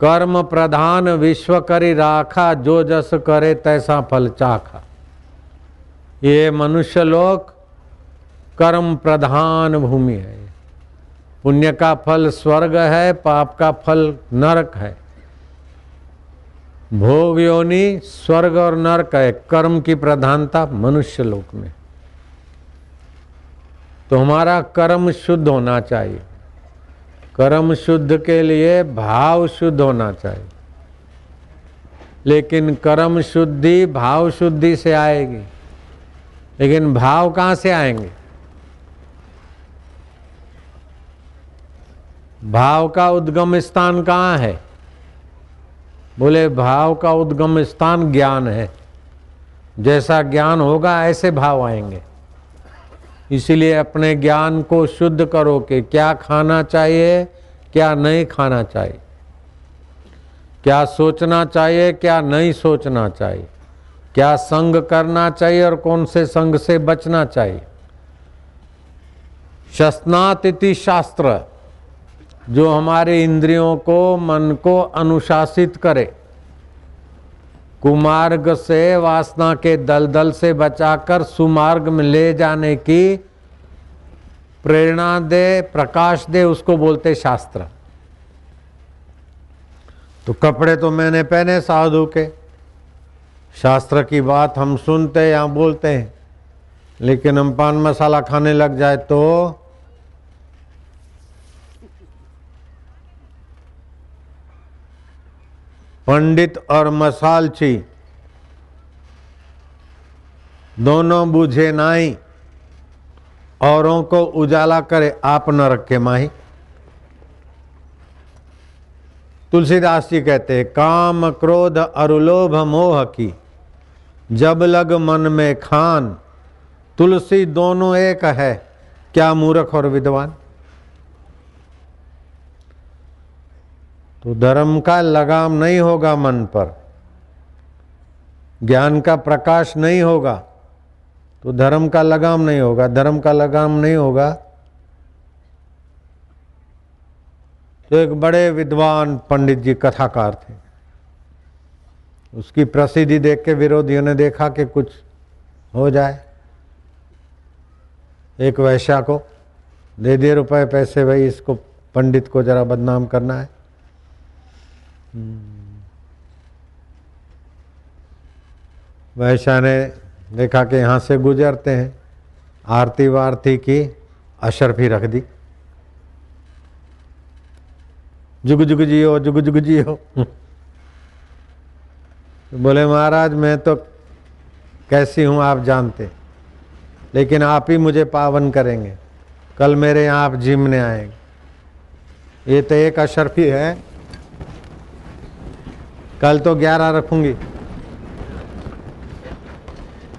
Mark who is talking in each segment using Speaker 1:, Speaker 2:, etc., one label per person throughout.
Speaker 1: कर्म प्रधान विश्व करी राखा, जो जस करे तैसा फल चाखा। ये मनुष्य लोक कर्म प्रधान भूमि है। पुण्य का फल स्वर्ग है, पाप का फल नरक है। भोग योनि स्वर्ग और नरक है, कर्म की प्रधानता मनुष्य लोक में। तो हमारा कर्म शुद्ध होना चाहिए। कर्म शुद्ध के लिए भाव शुद्ध होना चाहिए। लेकिन कर्म शुद्धि भाव शुद्धि से आएगी। लेकिन भाव कहाँ से आएँगे? भाव का उद्गम स्थान कहाँ है? बोले, भाव का उद्गम स्थान ज्ञान है। जैसा ज्ञान होगा, ऐसे भाव आएँगे। इसीलिए अपने ज्ञान को शुद्ध करो कि क्या खाना चाहिए, क्या नहीं खाना चाहिए। क्या सोचना चाहिए, क्या नहीं सोचना चाहिए। क्या संग करना चाहिए और कौन से संग से बचना चाहिए। शस्नातिथि शास्त्र, जो हमारे इंद्रियों को, मन को अनुशासित करे। कुमार्ग से वासना के दलदल से बचाकर सुमार्ग में ले जाने की प्रेरणा दे, प्रकाश दे, उसको बोलते शास्त्र। तो कपड़े तो मैंने पहने साधु के। शास्त्र की बात हम सुनते या बोलते हैं, लेकिन हम पान मसाला खाने लग जाए तो पंडित और मसालची। दोनों बुझे नाई, औरों को उजाला करे आप न रखे माही। तुलसीदास जी कहते हैं, काम, क्रोध, अरुलोभ, मोह की, जब लग मन में खान, तुलसी दोनों एक है, क्या मूर्ख और विद्वान? तो धर्म का लगाम नहीं होगा मन पर। ज्ञान का प्रकाश नहीं होगा तो धर्म का लगाम नहीं होगा। धर्म का लगाम नहीं होगा तो एक बड़े विद्वान पंडित जी, कथाकार थे। उसकी प्रसिद्धि देख के विरोधियों ने देखा कि कुछ हो जाए। एक वैश्या को, दे दिए रुपए पैसे भाई, इसको पंडित को जरा बदनाम करना है। वैश्या ने देखा कि यहाँ से गुजरते हैं। आरती वारती की अशरफी रख दी। जुग जुग जियो, जुग जुग जियो। बोले, महाराज, मैं तो कैसी हूँ, आप जानते लेकिन आप ही मुझे पावन करेंगे। कल मेरे यहाँ आप जिम जिमने आएँगे। ये तो एक अशरफी है। कल तो ग्यारह रखूँगी।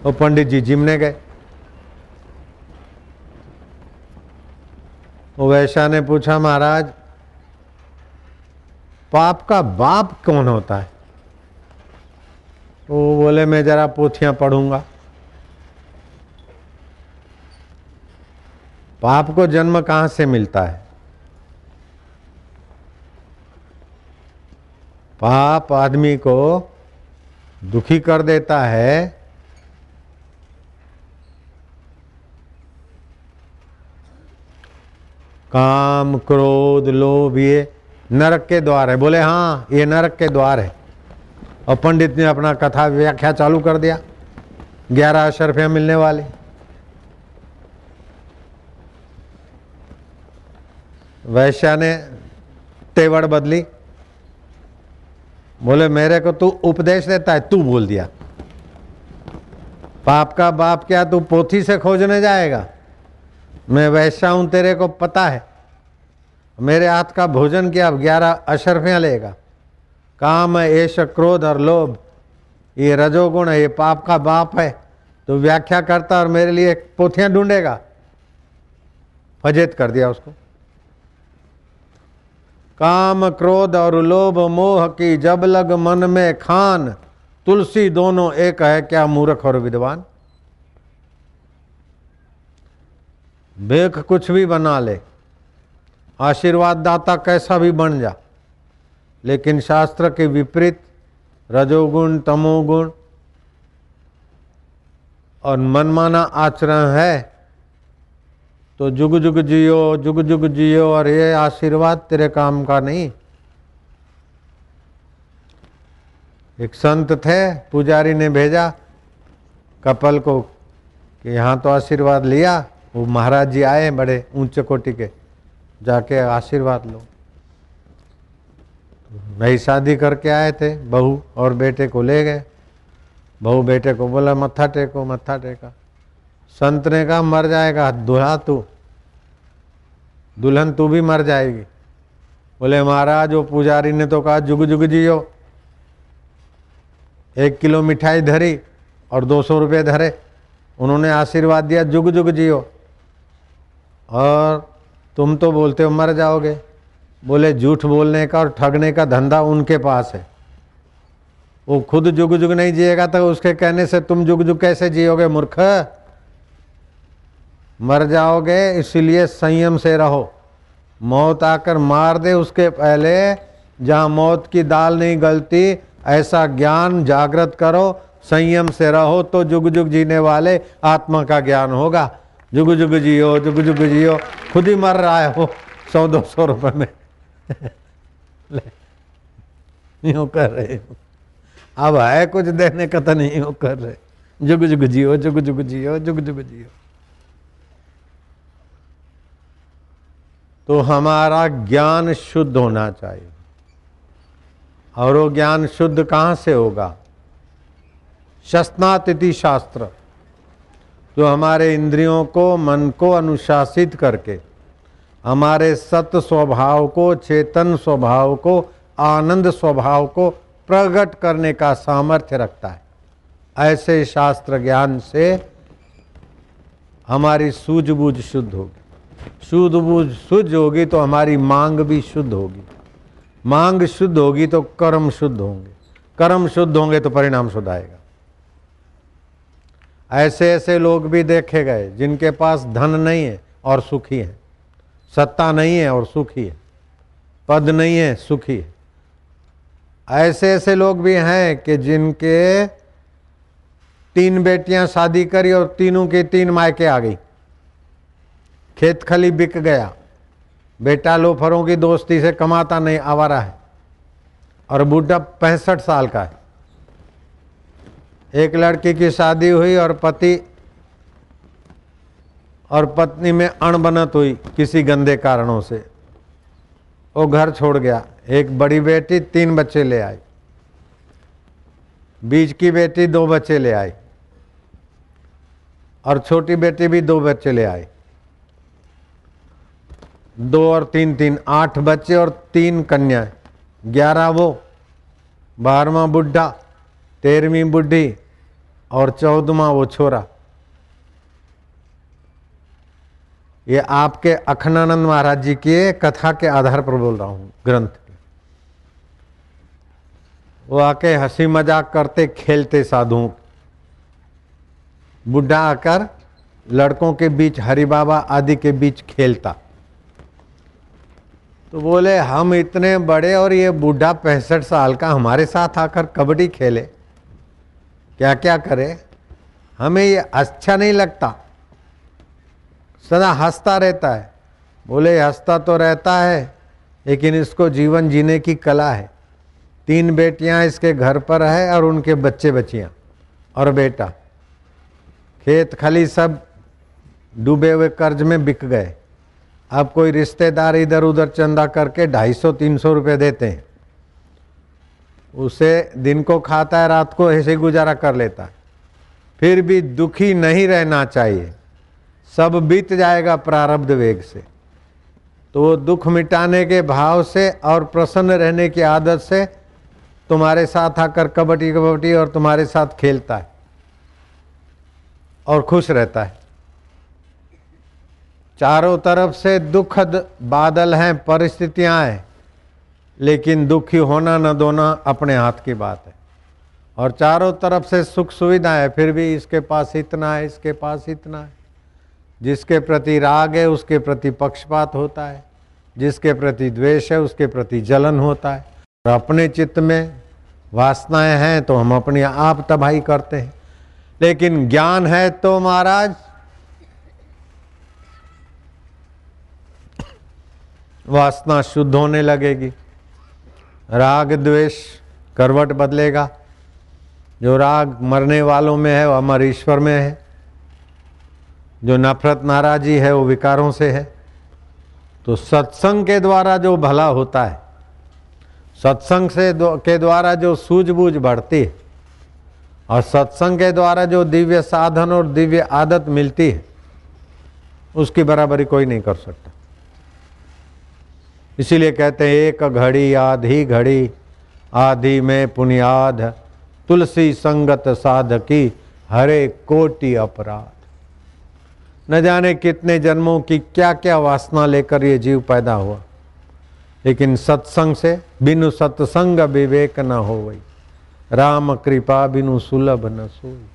Speaker 1: वो पंडित जी, जिमने गए। वैशा ने पूछा, महाराज, पाप का बाप कौन होता है? वो बोले, मैं जरा पोथियाँ पढ़ूँगा। पाप को जन्म कहाँ से मिलता है? पाप आदमी को दुखी कर देता है, काम, क्रोध, लोभ, ये नरक के द्वार है। बोले हाँ ये नरक के द्वार है। और पंडित ने अपना कथा व्याख्या चालू कर दिया। ग्यारह अशरफियाँ मिलने वाली। वैश्या ने तेवड़ बदली। बोले, मेरे को तू उपदेश देता है, तू बोल दिया। पाप का बाप क्या तू पोथी से खोजने जाएगा? मैं वैसा हूँ, तेरे को पता है। मेरे हाथ का भोजन किया, अब ग्यारह अशरफियाँ लेगा। काम ऐश क्रोध और लोभ। ये रजोगुण है, ये पाप का बाप है। तो व्याख्या करता और मेरे लिए पोथियाँ ढूंढेगा। फजेत कर दिया उसको। काम, क्रोध और लोभ, मोह की जब लग मन में खान, तुलसी दोनों एक है, क्या मूर्ख और विद्वान? भेख कुछ भी बना ले। आशीर्वाद दाता कैसा भी बन जा। लेकिन शास्त्र के विपरीत, रजोगुण, तमोगुण और मनमाना आचरण है तो जुग जुग जियो, जुग जुग जियो, और ये आशीर्वाद तेरे काम का नहीं। एक संत थे, पुजारी ने भेजा, कपल को कि यहाँ तो आशीर्वाद लिया, वो महाराज जी आए बड़े ऊँचे कोटि के, जाके आशीर्वाद लो। नई शादी करके आए थे, बहू और बेटे को ले गए। बहू बेटे को बोला, मत्था टेको, मत्था टेका। संत ने कहा, मर जाएगा, दुल्हा तू। दुल्हन तू भी मर जाएगी। बोले, महाराज, वो पुजारी ने तो कहा, जुग जुग जियो। एक किलो मिठाई धरी और दो सौ रुपये धरे। उन्होंने आशीर्वाद दिया, जुग जुग जियो। और तुम तो बोलते हो, मर जाओगे। बोले, झूठ बोलने का और ठगने का धंधा उनके पास है। वो खुद जुग जुग नहीं जिएगा तो उसके कहने से तुम जुग जुग कैसे जियोगे, मूर्ख? मर जाओगे, इसलिए संयम से रहो। मौत आकर मार दे उसके पहले। जहाँ मौत की दाल नहीं गलती, ऐसा ज्ञान जागृत करो, संयम से रहो तो जुग जुग जीने वाले आत्मा का ज्ञान होगा। जुग जुग जियो, जुग जुग जियो। खुद ही मर रहा है हो सौ दो सौ रुपये में। यूँ कर रहे हो। अब है कुछ देने का तो नहीं हो कर रहे। जुग जुग जियो, जुग जुग जियो, जुग जुग जियो। तो हमारा ज्ञान शुद्ध होना चाहिए। और वो ज्ञान शुद्ध कहाँ से होगा? शस्नातिथि शास्त्र, जो हमारे इंद्रियों को, मन को अनुशासित करके, हमारे सत स्वभाव को, चेतन स्वभाव को, आनंद स्वभाव को प्रकट करने का सामर्थ्य रखता है। ऐसे शास्त्र ज्ञान से हमारी सूझबूझ शुद्ध होगी। सूझबूझ शुद्ध होगी तो हमारी मांग भी शुद्ध होगी। मांग शुद्ध होगी तो कर्म शुद्ध होंगे। कर्म शुद्ध होंगे तो परिणाम शुद्ध आएगा। ऐसे ऐसे लोग भी देखे गए जिनके पास धन नहीं है और सुखी है। सत्ता नहीं है और सुखी है। पद नहीं है, सुखी है। ऐसे ऐसे लोग भी हैं कि जिनके तीन बेटियाँ शादी करी और तीनों की तीन मायके आ गई। खेत खली बिक गया। बेटा लोफरों की दोस्ती से कमाता नहीं, आवारा है। और बूढ़ा पैंसठ साल का है। एक लड़की की शादी हुई और पति और पत्नी में अणबनत हुई किसी गंदे कारणों से। वो घर छोड़ गया। एक बड़ी बेटी, तीन बच्चे ले आई। बीच की बेटी दो बच्चे ले आई। और छोटी बेटी भी दो बच्चे ले आई। दो और तीन तीन, आठ बच्चे और तीन कन्या ग्यारह वो, बारहवा बुढ़ा तेरहवीं बुढ़ी और चौदहवा वो छोरा। ये आपके अखनानंद महाराज जी के कथा के आधार पर बोल रहा हूँ, ग्रंथ वो आके हँसी मज़ाक करते, खेलते साधु। बुढ़ा आकर लड़कों के बीच हरि बाबा आदि के बीच खेलता। तो बोले, हम इतने बड़े और ये बूढ़ा पैंसठ साल का हमारे साथ आकर कबड्डी खेले। क्या क्या करे? हमें ये अच्छा नहीं लगता। सदा हंसता रहता है। बोले, हंसता तो रहता है, लेकिन इसको जीवन जीने की कला है। तीन बेटियाँ इसके घर पर है और उनके बच्चे बच्चियाँ और बेटा। खेत खाली सब डूबे हुए कर्ज में बिक गए। अब कोई रिश्तेदार इधर उधर चंदा करके ढाई सौ, तीन सौ रुपये देते हैं। उसे दिन को खाता है, रात को ऐसे गुजारा कर लेता है। फिर भी दुखी नहीं रहना चाहिए। सब बीत जाएगा प्रारब्ध वेग से। तो वो दुख मिटाने के भाव से और प्रसन्न रहने की आदत से तुम्हारे साथ आकर कबड्डी कबड्डी और तुम्हारे साथ खेलता है और खुश रहता है। चारों तरफ़ से दुखद बादल हैं, परिस्थितियाँ हैं, लेकिन दुखी होना न दोना अपने हाथ की बात है। और चारों तरफ़ से सुख सुविधा है, फिर भी इसके पास इतना है, इसके पास इतना है। जिसके प्रति राग है, उसके प्रति पक्षपात होता है। जिसके प्रति द्वेष है, उसके प्रति जलन होता है। और अपने चित्त में वासनाएँ हैं तो हम अपनी आप तबाही करते हैं। लेकिन ज्ञान है तो महाराज वासना शुद्ध होने लगेगी। राग द्वेष करवट बदलेगा। जो राग मरने वालों में है, वो अमर ईश्वर में है। जो नफरत नाराजी है, वो विकारों से है। तो सत्संग के द्वारा जो भला होता है, सत्संग से के द्वारा जो सूझबूझ बढ़ती है, और सत्संग के द्वारा जो दिव्य साधन और दिव्य आदत मिलती है, उसकी बराबरी कोई नहीं कर सकता। इसीलिए कहते हैं, एक घड़ी, आधी घड़ी, आधी में पुनियाद, तुलसी संगत साधकी, हरे कोटि अपराध। न जाने कितने जन्मों की क्या क्या वासना लेकर ये जीव पैदा हुआ। लेकिन सत्संग से बिनु सत्संग विवेक न हो गई राम कृपा बिनु सुलभ न सोई।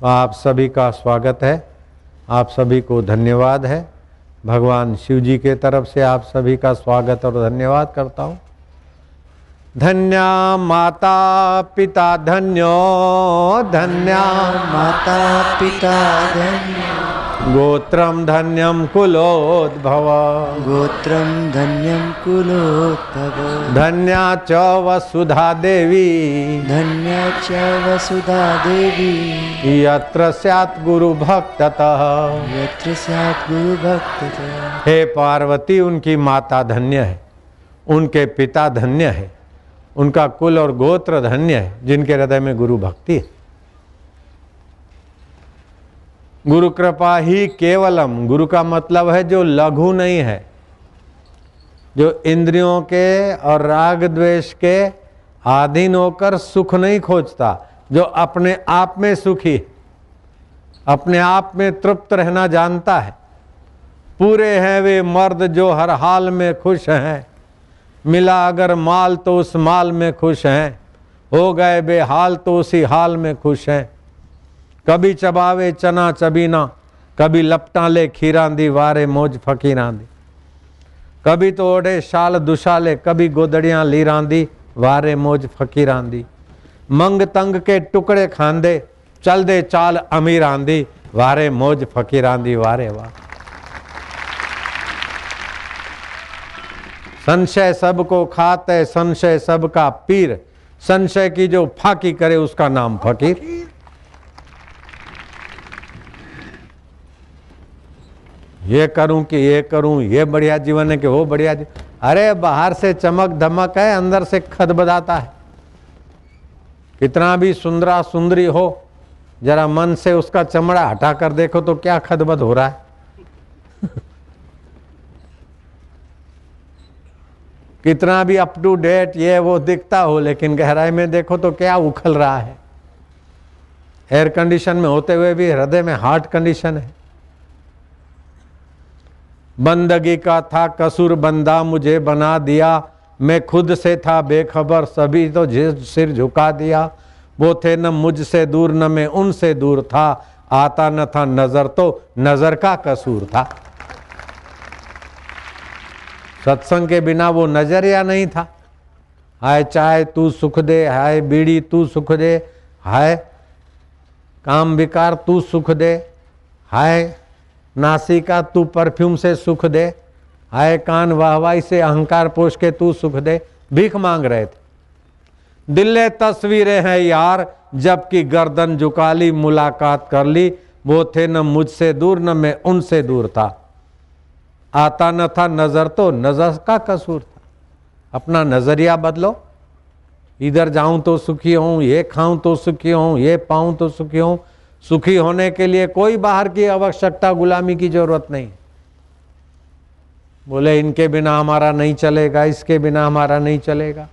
Speaker 1: तो आप सभी का स्वागत है। आप सभी को धन्यवाद है। भगवान शिव जी के तरफ़ से आप सभी का स्वागत और धन्यवाद करता हूँ। धन्या माता पिता धन्यो, धन्या
Speaker 2: माता पिता धन्य।
Speaker 1: गोत्रम धन्यम कुलोद्भव।
Speaker 2: गोत्रं धन्यं कुलोद्भव।
Speaker 1: धन्या च वसुधा देवी।
Speaker 2: धन्या च वसुधा देवी।
Speaker 1: यत्र स्यात् गुरु भक्ततः
Speaker 2: यत्र स्यात् गुरुभक्तः
Speaker 1: हे पार्वती उनकी माता धन्य है उनके पिता धन्य है उनका कुल और गोत्र धन्य है जिनके हृदय में गुरु भक्ति है। गुरु कृपा ही केवलम। गुरु का मतलब है जो लघु नहीं है, जो इंद्रियों के और राग द्वेष के आधीन होकर सुख नहीं खोजता, जो अपने आप में सुखी अपने आप में तृप्त रहना जानता है। पूरे हैं वे मर्द जो हर हाल में खुश हैं, मिला अगर माल तो उस माल में खुश हैं, हो गए बेहाल तो उसी हाल में खुश हैं। कभी चबावे चना चबीना, कभी लपटा ले खीरांदी, वारे मौज फकीरांदी। कभी तो ओढ़े शाल दुशाले, कभी गोदड़ियाँ लीरांदी, वारे मौज फकीरांदी। मंग तंग के टुकड़े खांदे चल दे चाल अमीर आंदी वारे मोज फकीर फकीरांदी, वारे वाह। संशय सबको खाते संशय सबका पीर। संशय की जो फाकी करे, उसका नाम फकीर। ये करूँ कि ये करूँ, ये बढ़िया जीवन है कि वो बढ़िया जीवन अरे, बाहर से चमक धमक है, अंदर से खद बदाता है। कितना भी सुंदरा सुंदरी हो, जरा मन से उसका चमड़ा हटा कर देखो तो क्या खदबद हो रहा है। कितना भी अप टू डेट ये वो दिखता हो, लेकिन गहराई में देखो तो क्या उखल रहा है। एयर कंडीशन में होते हुए भी हृदय में हार्ट कंडीशन है। बंदगी का था कसूर, बंदा मुझे बना दिया। मैं खुद से था बेखबर, सभी तो सिर झुका दिया। वो थे न मुझसे दूर, न मैं उनसे दूर था। आता न था नज़र तो नज़र का कसूर था। सत्संग के बिना वो नज़रिया नहीं था। हाय चाय तू सुख दे, हाय बीड़ी तू सुख दे, हाय काम विकार तू सुख दे, हाय नासिका, तू परफ्यूम से सुख दे। हाय कान वाहवाई से अहंकार पोष के तू सुख दे। भीख मांग रहे थे। दिल्ले तस्वीरें हैं यार, जबकि गर्दन झुका ली मुलाकात कर ली। वो थे न मुझसे दूर, न मैं उनसे दूर था। आता न था नज़र तो नज़र का कसूर था। अपना नज़रिया बदलो। इधर जाऊँ तो सुखी हूँ, ये खाऊं तो सुखी हूँ, ये पाऊँ तो सुखी हूँ। सुखी होने के लिए कोई बाहर की आवश्यकता गुलामी की ज़रूरत नहीं। बोले, इनके बिना हमारा नहीं चलेगा, इसके बिना हमारा नहीं चलेगा,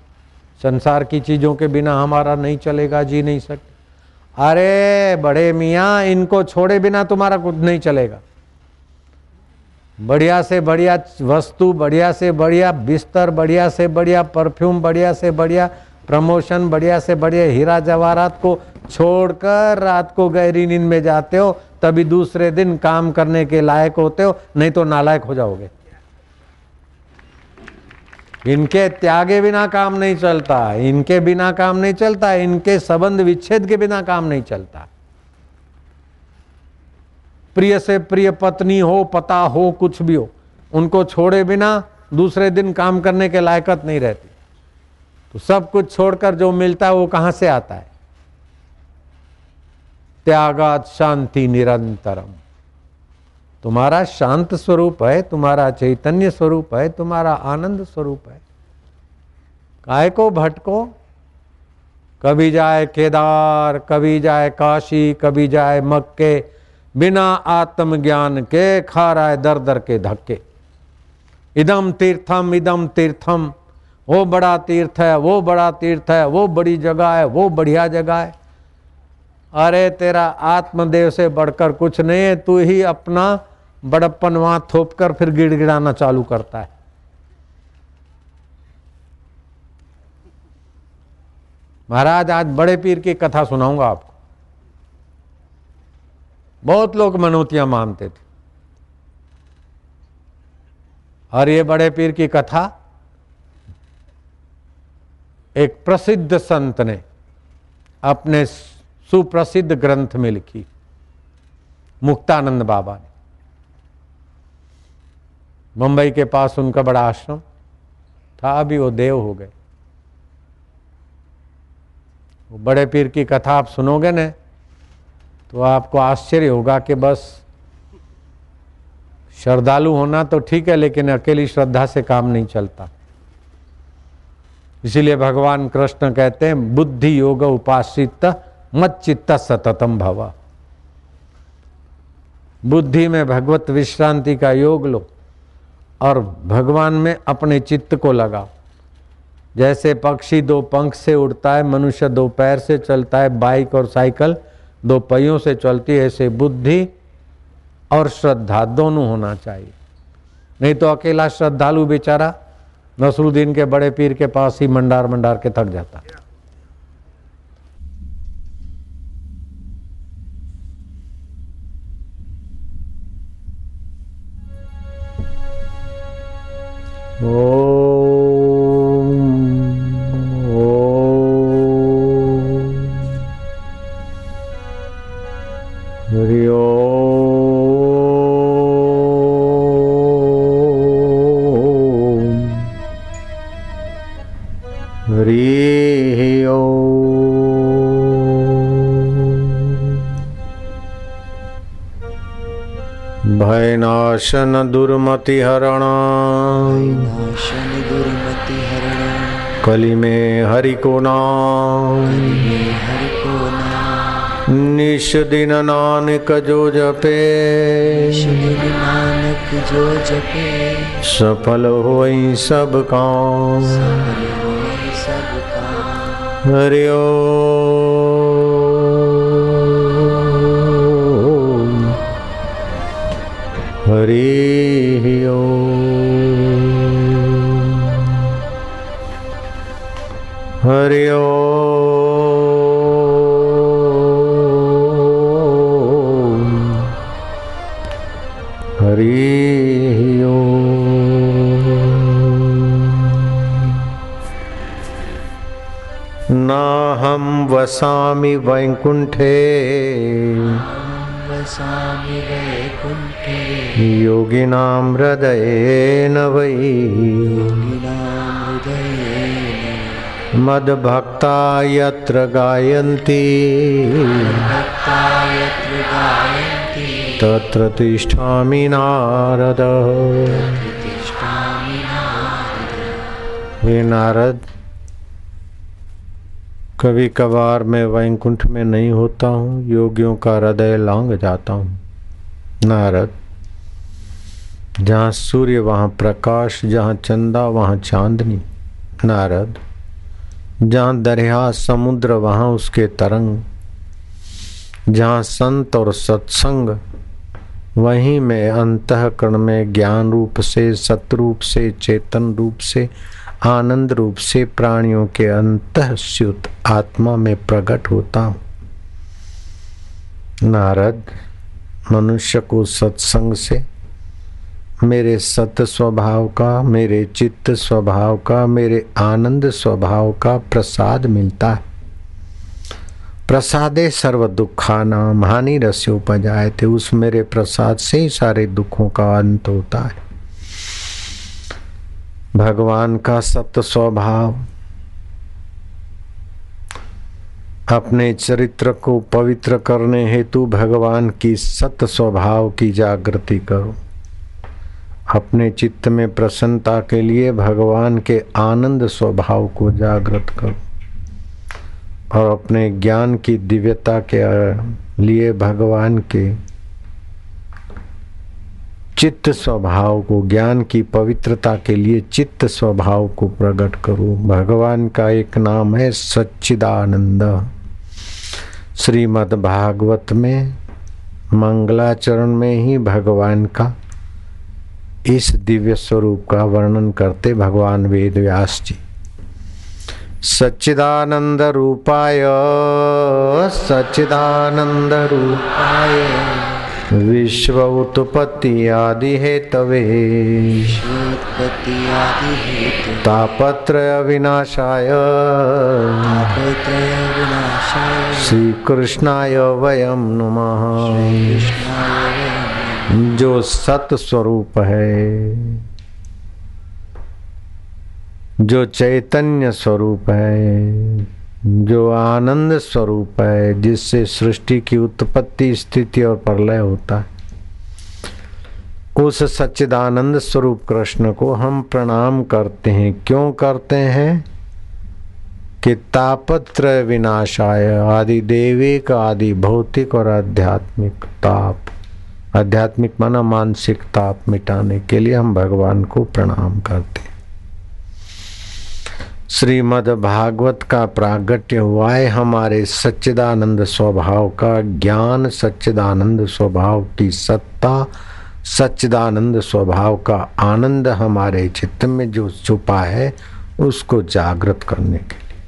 Speaker 1: संसार की चीज़ों के बिना हमारा नहीं चलेगा, जी नहीं सकते। अरे बड़े मियाँ, इनको छोड़े बिना तुम्हारा कुछ नहीं चलेगा। बढ़िया से बढ़िया वस्तु, बढ़िया से बढ़िया बिस्तर, बढ़िया से बढ़िया परफ्यूम, बढ़िया से बढ़िया प्रमोशन, बढ़िया से बढ़िया हीरा जवाहरात को छोड़कर रात को गहरी नींद में जाते हो, तभी दूसरे दिन काम करने के लायक होते हो, नहीं तो नालायक हो जाओगे। इनके त्यागे बिना काम नहीं चलता, इनके बिना काम नहीं चलता, इनके संबंध विच्छेद के बिना काम नहीं चलता। प्रिय से प्रिय पत्नी हो, पता हो, कुछ भी हो, उनको छोड़े बिना दूसरे दिन काम करने के लायकत नहीं रहती। तो सब कुछ छोड़कर जो मिलता है वो कहाँ से आता है? त्यागात शांति निरंतरम. तुम्हारा शांत स्वरूप है, तुम्हारा चैतन्य स्वरूप है, तुम्हारा आनंद स्वरूप है। काय को भटको कभी जाए केदार, कभी जाए काशी, कभी जाए मक्के, बिना आत्मज्ञान के खा रहा है दर दर के धक्के। इदम तीर्थम इदम तीर्थम, वो बड़ा तीर्थ है, वो बड़ा तीर्थ है, वो बड़ी जगह है, वो बढ़िया जगह है। अरे तेरा आत्मदेव से बढ़कर कुछ नहीं है, तू ही अपना बड़प्पन वहाँ थोप कर फिर गिड़गिड़ाना चालू करता है। महाराज, आज बड़े पीर की कथा सुनाऊँगा आपको। बहुत लोग मनोतियाँ मानते थे। और ये बड़े पीर की कथा एक प्रसिद्ध संत ने अपने सुप्रसिद्ध ग्रंथ में लिखी। मुक्तानंद बाबा ने। मुंबई के पास उनका बड़ा आश्रम था, अभी वो देव हो गए। वो बड़े पीर की कथा आप सुनोगे न तो आपको आश्चर्य होगा कि बस श्रद्धालु होना तो ठीक है, लेकिन अकेली श्रद्धा से काम नहीं चलता। इसीलिए भगवान कृष्ण कहते हैं, बुद्धि योग उपासित मत चित्त सततम भव। बुद्धि में भगवत विश्रांति का योग लो और भगवान में अपने चित्त को लगाओ। जैसे पक्षी दो पंख से उड़ता है, मनुष्य दो पैर से चलता है, बाइक और साइकिल दो पहियों से चलती है, ऐसे बुद्धि और श्रद्धा दोनों होना चाहिए। नहीं तो अकेला श्रद्धालु बेचारा नसरुद्दीन के बड़े पीर के पास ही मंडार मंडार के थक जाता। नाशन दुर्मति हरण।
Speaker 2: नाशन दुर्मति हरण।
Speaker 1: कली में हरि को नाम।
Speaker 2: हरि
Speaker 1: निश दिन नानक जो जपे।
Speaker 2: नानक जो जपे।
Speaker 1: सफल हो सब काम।
Speaker 2: होई
Speaker 1: हरि हरि ओ। हरि ओ। ना हम वसामि वैकुंठे।
Speaker 2: वसामि वैकुण्ठे
Speaker 1: योगिनां हृदयेन वै
Speaker 2: योगिनां हृदयेन
Speaker 1: मद्भक्ता यत्र गायन्ति
Speaker 2: भक्ता यत्र गायन्ति
Speaker 1: तत्र तिष्ठामि नारद। हे नारद कभी कभार मैं वैकुंठ में नहीं होता हूँ, योगियों का हृदय लांग जाता हूँ। नारद, जहाँ सूर्य, वहाँ प्रकाश, जहाँ चंदा, वहाँ चांदनी। नारद, जहाँ दरिया, समुद्र, वहाँ उसके तरंग। जहाँ संत और सत्संग, वहीं में अंतकरण में ज्ञान रूप से, सतरूप से, चेतन रूप से आनंद रूप से प्राणियों के अंत स्युत आत्मा में प्रकट होता हूँ। नारद, मनुष्य को सत्संग से, मेरे सत स्वभाव का, मेरे चित्त स्वभाव का, मेरे आनंद स्वभाव का प्रसाद मिलता है। प्रसादे सर्व दुखा नाम हानि रस्य उपजाए थे उस मेरे प्रसाद से ही सारे दुखों का अंत होता है। भगवान का सत्य स्वभाव, अपने चरित्र को पवित्र करने हेतु भगवान की सत्य स्वभाव की जागृति करो। अपने चित्त में प्रसन्नता के लिए भगवान के आनंद स्वभाव को जागृत करो और अपने ज्ञान की दिव्यता के लिए भगवान के चित्त स्वभाव को, ज्ञान की पवित्रता के लिए चित्त स्वभाव को प्रकट करो। भगवान का एक नाम है सच्चिदानंद। श्रीमद् भागवत में, मंगलाचरण में ही भगवान का इस दिव्य स्वरूप का वर्णन करते भगवान वेद व्यास जी। सच्चिदानंद रूपाय सच्चिदानंद रूपाय। विश्व उत्पत्ति आदि है तवे
Speaker 2: उत्पत्ति आदि हेतु
Speaker 1: तापत्रय विनाशाय श्री कृष्णाय वयम नुमः। जो सत स्वरूप है जो चैतन्य स्वरूप है जो आनंद स्वरूप है, जिससे सृष्टि की उत्पत्ति, स्थिति और प्रलय होता है। उस सच्चिदानंद स्वरूप कृष्ण को हम प्रणाम करते हैं। क्यों करते हैं? कि तापत्र विनाशाय, आदि देविक, आदि भौतिक और आध्यात्मिक ताप, आध्यात्मिक माना मानसिक ताप मिटाने के लिए हम भगवान को प्रणाम करते हैं। श्रीमद् भागवत का प्रागट्य हुआ है हमारे सच्चिदानंद स्वभाव का, ज्ञान सच्चिदानंद स्वभाव की सत्ता, सच्चिदानंद स्वभाव का आनंद हमारे चित्त में जो छुपा है, उसको जागृत करने के लिए।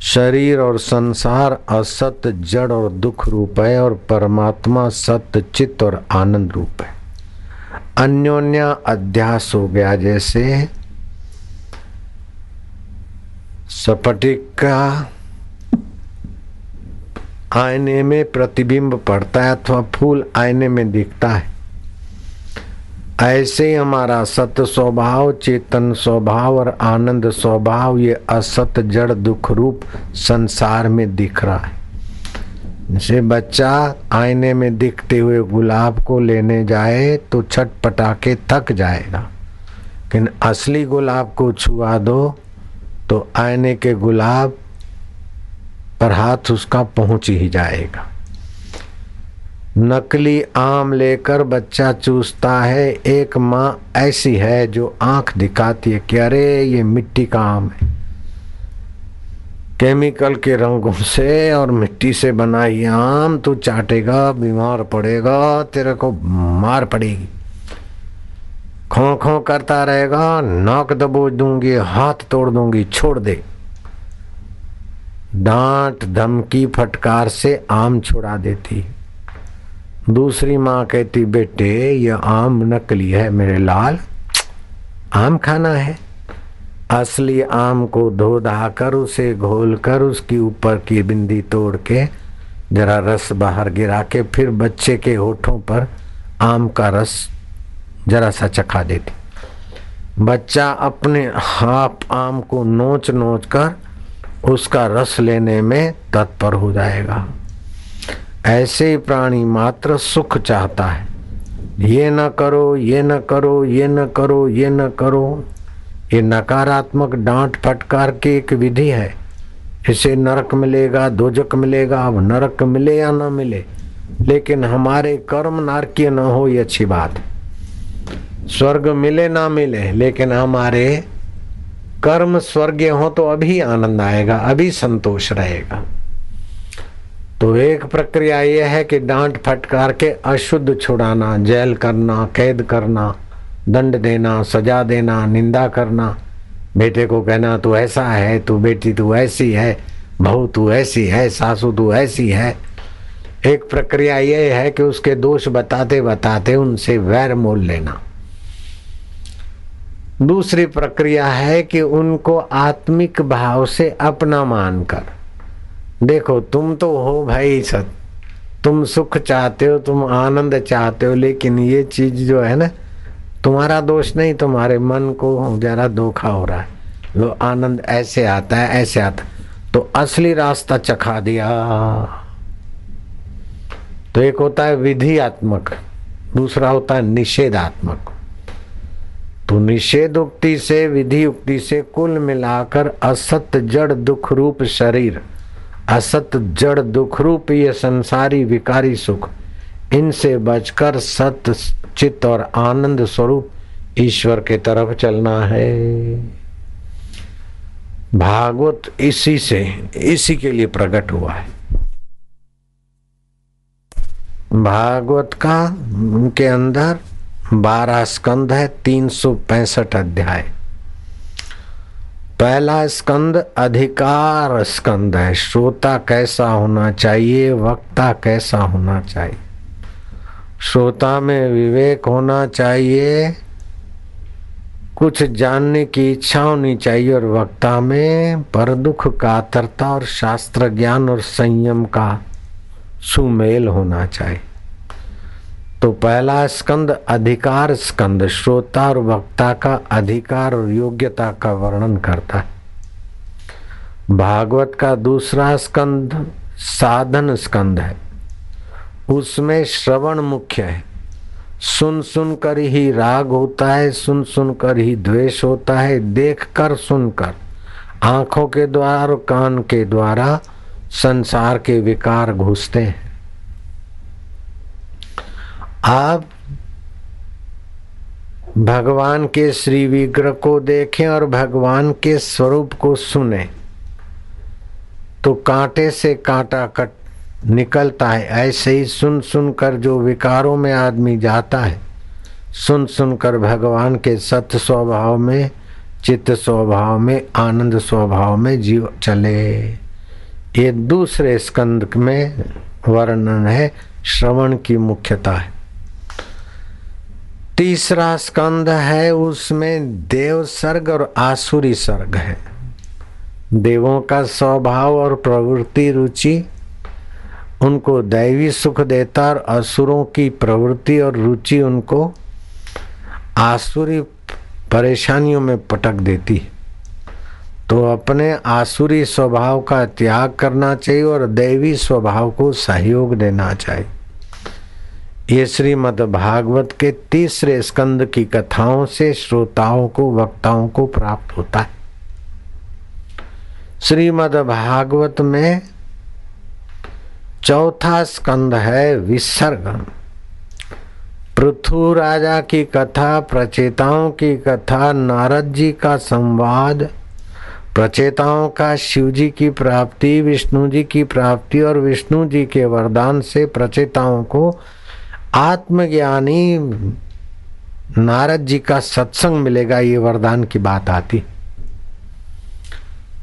Speaker 1: शरीर और संसार असत, जड़ और दुख रूप है और परमात्मा सत्य चित्त और आनंद रूप है। अन्योन्या अध्यास हो गया जैसे स्फटिक आईने में प्रतिबिंब पड़ता है अथवा फूल आईने में दिखता है। ऐसे ही हमारा सत्य स्वभाव, चेतन स्वभाव और आनंद स्वभाव, ये असत, जड़, दुख रूप संसार में दिख रहा है। जैसे बच्चा आईने में दिखते हुए गुलाब को लेने जाए तो छटपटा के थक जाएगा। लेकिन असली गुलाब को छुआ दो तो आईने के गुलाब पर हाथ उसका पहुँच ही जाएगा। नकली आम लेकर बच्चा चूसता है, एक माँ ऐसी है जो आँख दिखाती है कि अरे, ये मिट्टी का आम है। केमिकल के रंगों से और मिट्टी से बनाई आम, तू चाटेगा, बीमार पड़ेगा, तेरे को मार पड़ेगी। खो खो करता रहेगा, नाक दबोच दूँगी, हाथ तोड़ दूँगी, छोड़ दे। डांट, धमकी, फटकार से आम छुड़ा देती। दूसरी माँ कहती, बेटे, ये आम नकली है मेरे लाल। आम खाना है। असली आम को धो धाकर उसे घोल कर उसकी ऊपर की बिंदी तोड़ के जरा रस बाहर गिरा के फिर बच्चे के होठों पर आम का रस जरा सा चखा देती। बच्चा अपने हाथ आम को नोच नोच कर उसका रस लेने में तत्पर हो जाएगा। ऐसे प्राणी मात्र सुख चाहता है। ये न करो, ये न करो, ये न करो, ये न करो। ये नकारात्मक डांट फटकार की एक विधि है। इसे नरक मिलेगा, दोजक मिलेगा, अब नरक मिले या न मिले, लेकिन हमारे कर्म नारकीय न हो, ये अच्छी बात है। स्वर्ग मिले ना मिले, लेकिन हमारे कर्म स्वर्गीय हो तो अभी आनंद आएगा, अभी संतोष रहेगा। तो एक प्रक्रिया यह है कि डांट फटकार के अशुद्ध छुड़ाना, जेल करना, कैद करना, दंड देना, सजा देना, निंदा करना। बेटे को कहना, तू ऐसा है, तू बेटी, तू ऐसी है, बहू तू ऐसी है, सासू तू ऐसी है। एक प्रक्रिया यह है कि उसके दोष बताते बताते उनसे वैर मोल लेना। दूसरी प्रक्रिया है कि उनको आत्मिक भाव से अपना मानकर। देखो, तुम तो हो भाई सत। तुम सुख चाहते हो, तुम आनंद चाहते हो, लेकिन ये चीज़ जो है ना, तुम्हारा दोष नहीं, तुम्हारे मन को जरा धोखा हो रहा है। वो आनंद ऐसे आता है, ऐसे आता तो असली रास्ता चखा दिया। तो एक होता है विधियात्मक, दूसरा होता है निषेधात्मक। तो निषेध उक्ति से, विधि उक्ति से कुल मिलाकर असत जड़ दुख रूप शरीर, असत जड़ दुख रूप ये संसारी विकारी सुख, इनसे बचकर सत चित और आनंद स्वरूप ईश्वर के तरफ़ चलना है। भागवत इसी से, इसी के लिए प्रकट हुआ है। भागवत का उनके अंदर बारह स्कंद है, तीन सौ पैंसठ अध्याय। पहला स्कंद, अधिकार स्कंद है। श्रोता कैसा होना चाहिए, वक्ता कैसा होना चाहिए? श्रोता में विवेक होना चाहिए, कुछ जानने की इच्छा होनी चाहिए और वक्ता में पर दुख कातरता और शास्त्र ज्ञान और संयम का सुमेल होना चाहिए। तो पहला स्कंद अधिकार स्कंद, श्रोता और वक्ता का अधिकार और योग्यता का वर्णन करता है। भागवत का दूसरा स्कंद साधन स्कंद है। उसमें श्रवण मुख्य है। सुन सुन कर ही राग होता है, सुन सुन कर ही द्वेष होता है, देख कर सुनकर आँखों के द्वारा और कान के द्वारा संसार के विकार घुसते हैं। आप भगवान के श्री विग्रह को देखें और भगवान के स्वरूप को सुने तो कांटे से कांटा कट निकलता है। ऐसे ही सुन सुन कर जो विकारों में आदमी जाता है, सुन सुन कर भगवान के सत्य स्वभाव में, चित्त स्वभाव में, आनंद स्वभाव में जीव चले। ये दूसरे स्कंद में वर्णन है, श्रवण की मुख्यता है। तीसरा स्कंद है, उसमें देव सर्ग और आसुरी सर्ग है। देवों का स्वभाव और प्रवृत्ति रुचि उनको दैवी सुख देता और असुरों की प्रवृत्ति और रुचि उनको आसुरी परेशानियों में पटक देती तो अपने आसुरी स्वभाव का त्याग करना चाहिए और दैवी स्वभाव को सहयोग देना चाहिए। ये श्रीमद भागवत के तीसरे स्कंद की कथाओं से श्रोताओं को, वक्ताओं को प्राप्त होता है। श्रीमद भागवत में चौथा स्कंद है विसर्ग पृथु राजा की कथा, प्रचेताओं की कथा, नारद जी का संवाद, प्रचेताओं का शिव जी की प्राप्ति, विष्णु जी की प्राप्ति और विष्णु जी के वरदान से प्रचेताओं को आत्मज्ञानी नारद जी का सत्संग मिलेगा, ये वरदान की बात आती।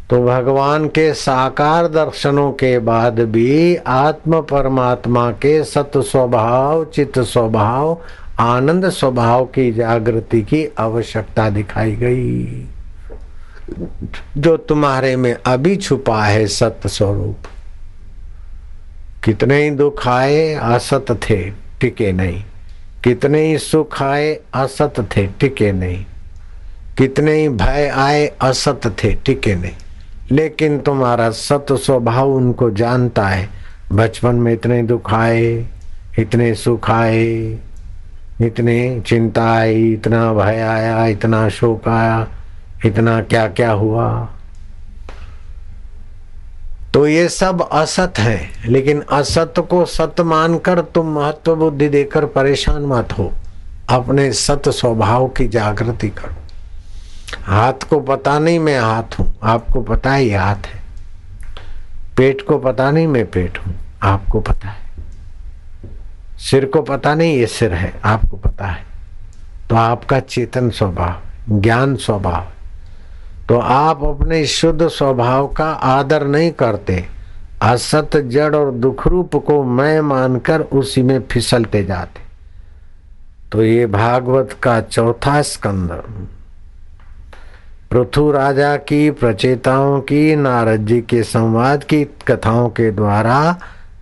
Speaker 1: तो भगवान के साकार दर्शनों के बाद भी आत्म परमात्मा के सत स्वभाव चित्त स्वभाव, आनंद स्वभाव की जागृति की आवश्यकता दिखाई गई। जो तुम्हारे में अभी छुपा है सत्य स्वरूप, कितने ही दुख आए, असत थे। टिके नहीं। कितने ही सुख आए, असत थे, टिके नहीं। कितने ही भय आए, असत थे, टिके नहीं। लेकिन तुम्हारा सत स्वभाव उनको जानता है। बचपन में इतने दुख आए, इतने सुख आए, इतने चिंता आई, इतना भय आया, इतना शोक आया, इतना क्या क्या हुआ। तो ये सब असत है, लेकिन असत को सत मानकर तुम महत्व बुद्धि देकर परेशान मत हो। अपने सत स्वभाव की जागृति करो। हाथ को पता नहीं मैं हाथ हूँ, आपको पता है ये हाथ है। पेट को पता नहीं मैं पेट हूँ, आपको पता है। सिर को पता नहीं ये सिर है, आपको पता है। तो आपका चेतन स्वभाव, ज्ञान स्वभाव। तो आप अपने शुद्ध स्वभाव का आदर नहीं करते। असत, जड़ और दुख रूप को मैं मानकर उसी में फिसलते जाते। तो ये भागवत का चौथा स्कंद। पृथु राजा की प्रचेताओं की, नारद जी के संवाद की कथाओं के द्वारा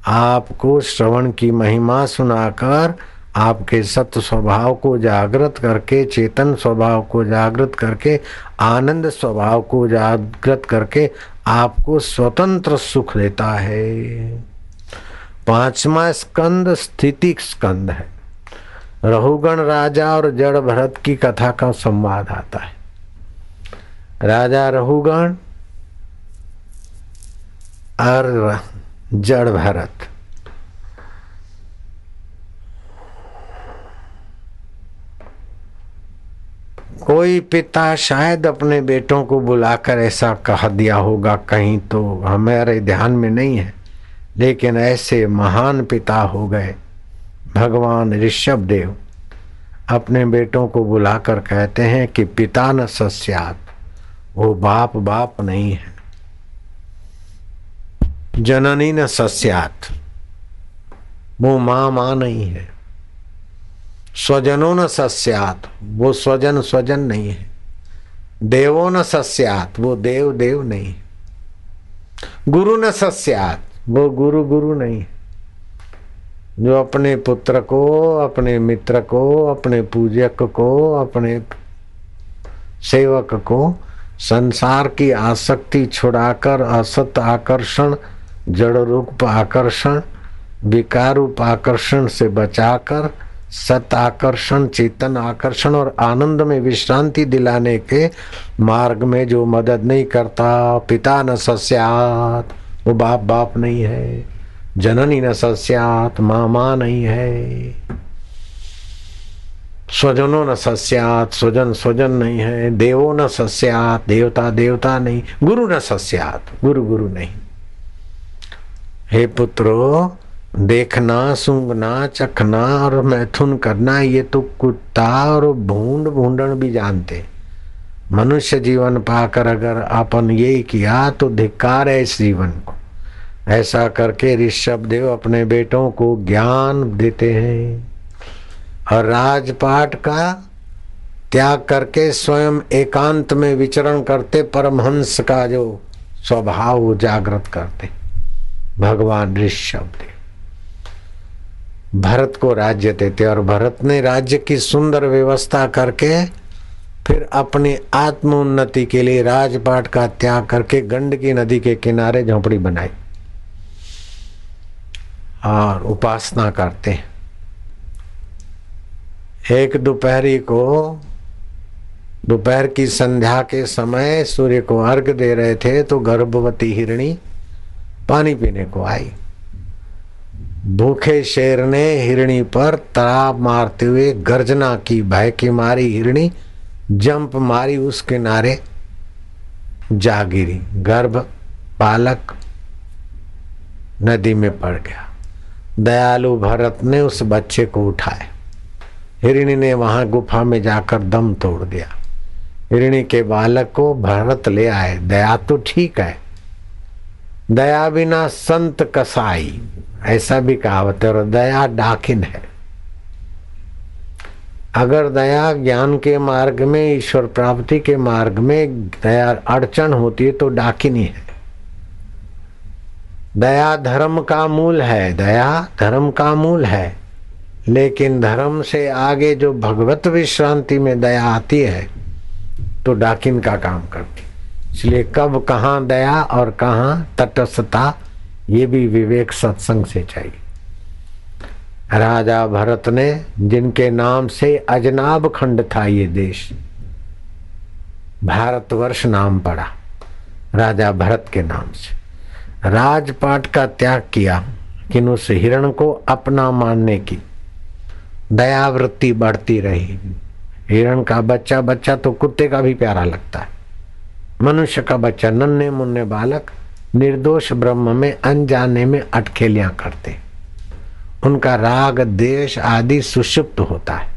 Speaker 1: आपको श्रवण की महिमा सुनाकर आपके सत्य स्वभाव को जागृत करके, चेतन स्वभाव को जागृत करके, आनंद स्वभाव को जागृत करके आपको स्वतंत्र सुख देता है। पांचवा स्कंद स्थिति स्कंद है। रहुगण राजा और जड़ भरत की कथा का संवाद आता है। राजा रहुगण और जड़ भरत कोई पिता शायद अपने बेटों को बुलाकर ऐसा कह दिया होगा, कहीं तो हमारे ध्यान में नहीं है। लेकिन ऐसे महान पिता हो गए भगवान ऋषभ देव अपने बेटों को बुलाकर कहते हैं कि पिता न सस्यात, वो बाप बाप नहीं है। जननी न सस्यात, वो माँ माँ नहीं है। स्वजनों न सस्यात, वो स्वजन स्वजन नहीं है। देवो न सस्यात, वो देव देव नहीं गुरु न सस्यात, वो गुरु गुरु नहीं जो अपने पुत्र को, अपने मित्र को, अपने पूजक को, अपने सेवक को संसार की आसक्ति छुड़ाकर, असत आकर्षण, जड़ रूप आकर्षण, विकार रूप आकर्षण से बचाकर सत आकर्षण, चेतन आकर्षण और आनंद में विश्रांति दिलाने के मार्ग में जो मदद नहीं करता, पिता न सस्यात, वो बाप बाप नहीं है, जननी न सस्यात, मामा नहीं है। स्वजनों न सस्यात, स्वजन स्वजन नहीं है, देवो न सस्यात, देवता देवता नहीं, गुरु न सस्यात, गुरु गुरु नहीं। हे पुत्रो देखना सूंघना चखना और मैथुन करना, ये तो कुत्ता और भूंड भूंडन भी जानते। मनुष्य जीवन पाकर अगर अपन ये किया तो धिक्कार है इस जीवन को। ऐसा करके ऋषभ देव अपने बेटों को ज्ञान देते हैं। और राजपाट का त्याग करके स्वयं एकांत में विचरण करते, परमहंस का जो स्वभाव जागृत करते। भगवान ऋषभ देव। भरत को राज्य देते और भरत ने राज्य की सुंदर व्यवस्था करके फिर अपनी आत्मोन्नति के लिए राजपाट का त्याग करके गंडकी नदी के किनारे झोपड़ी बनाई और उपासना करते एक दोपहरी को, दोपहर की संध्या के समय सूर्य को अर्घ दे रहे थे तो गर्भवती हिरणी पानी पीने को आई। भूखे शेर ने हिरणी पर तराब मारते हुए गर्जना की, भय की मारी हिरणी, जंप मारी उस किनारे, जा गिरी। गर्भ बालक नदी में पड़ गया। दयालु भरत ने उस बच्चे को उठाया। हिरणी ने वहाँ गुफा में जाकर दम तोड़ दिया। हिरणी के बालक को भरत ले आए। दया तो ठीक है। दया बिना संत कसाई। ऐसा भी कहावत है, और दया डाकिन है। अगर दया ज्ञान के मार्ग में, ईश्वर प्राप्ति के मार्ग में दया अड़चन होती है तो डाकिनी है। दया धर्म का मूल है, दया धर्म का मूल है। लेकिन धर्म से आगे जो भगवत विश्रांति में दया आती है तो डाकिन का काम करती इसलिए कब कहाँ दया और कहाँ तटस्थता ये भी विवेक सत्संग से चाहिए। राजा भरत ने, जिनके नाम से अजनाब खंड था ये देश, भारतवर्ष नाम पड़ा, राजा भरत के नाम से। राजपाट का त्याग किया, किन उस हिरण को अपना मानने की। दयावृत्ति बढ़ती रही। हिरण का बच्चा बच्चा तो कुत्ते का भी प्यारा लगता है। मनुष्य का बच्चा, नन्हे मुन्ने बालक निर्दोष ब्रह्म में अनजाने में अटखेलियाँ करते। उनका राग, देश आदि सुषुप्त होता है।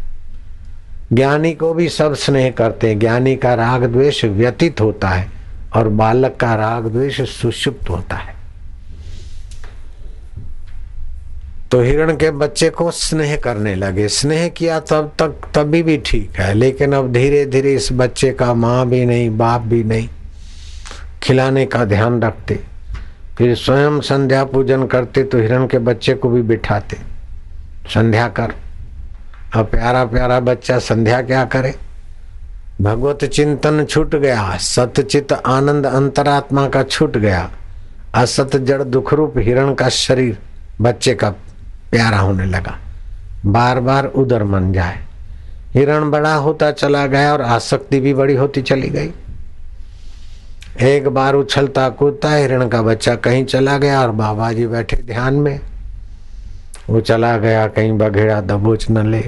Speaker 1: ज्ञानी को भी सब स्नेह करते। हैं ज्ञानी का राग द्वेष व्यतीत होता है और बालक का राग द्वेष सुषुप्त होता है। तो हिरण के बच्चे को स्नेह करने लगे। स्नेह किया तब तक तभी भी ठीक है, लेकिन अब धीरे धीरे इस बच्चे का माँ भी नहीं, बाप भी नहीं। खिलाने का ध्यान रखते। फिर स्वयं संध्या पूजन करते तो हिरण के बच्चे को भी बिठाते। संध्या कर। अब प्यारा प्यारा बच्चा संध्या क्या करे? भगवत चिंतन छूट गया, सतचित आनंद अंतरात्मा का छूट गया, असत जड़ दुख रूप हिरण का शरीर बच्चे का प्यारा होने लगा। बार बार उधर मन जाए। हिरण बड़ा होता चला गया और आसक्ति भी बड़ी होती चली गई। एक बार उछलता कूदता हिरण का बच्चा कहीं चला गया और बाबा जी बैठे ध्यान में। वो चला गया, कहीं बघेड़ा दबोच न ले।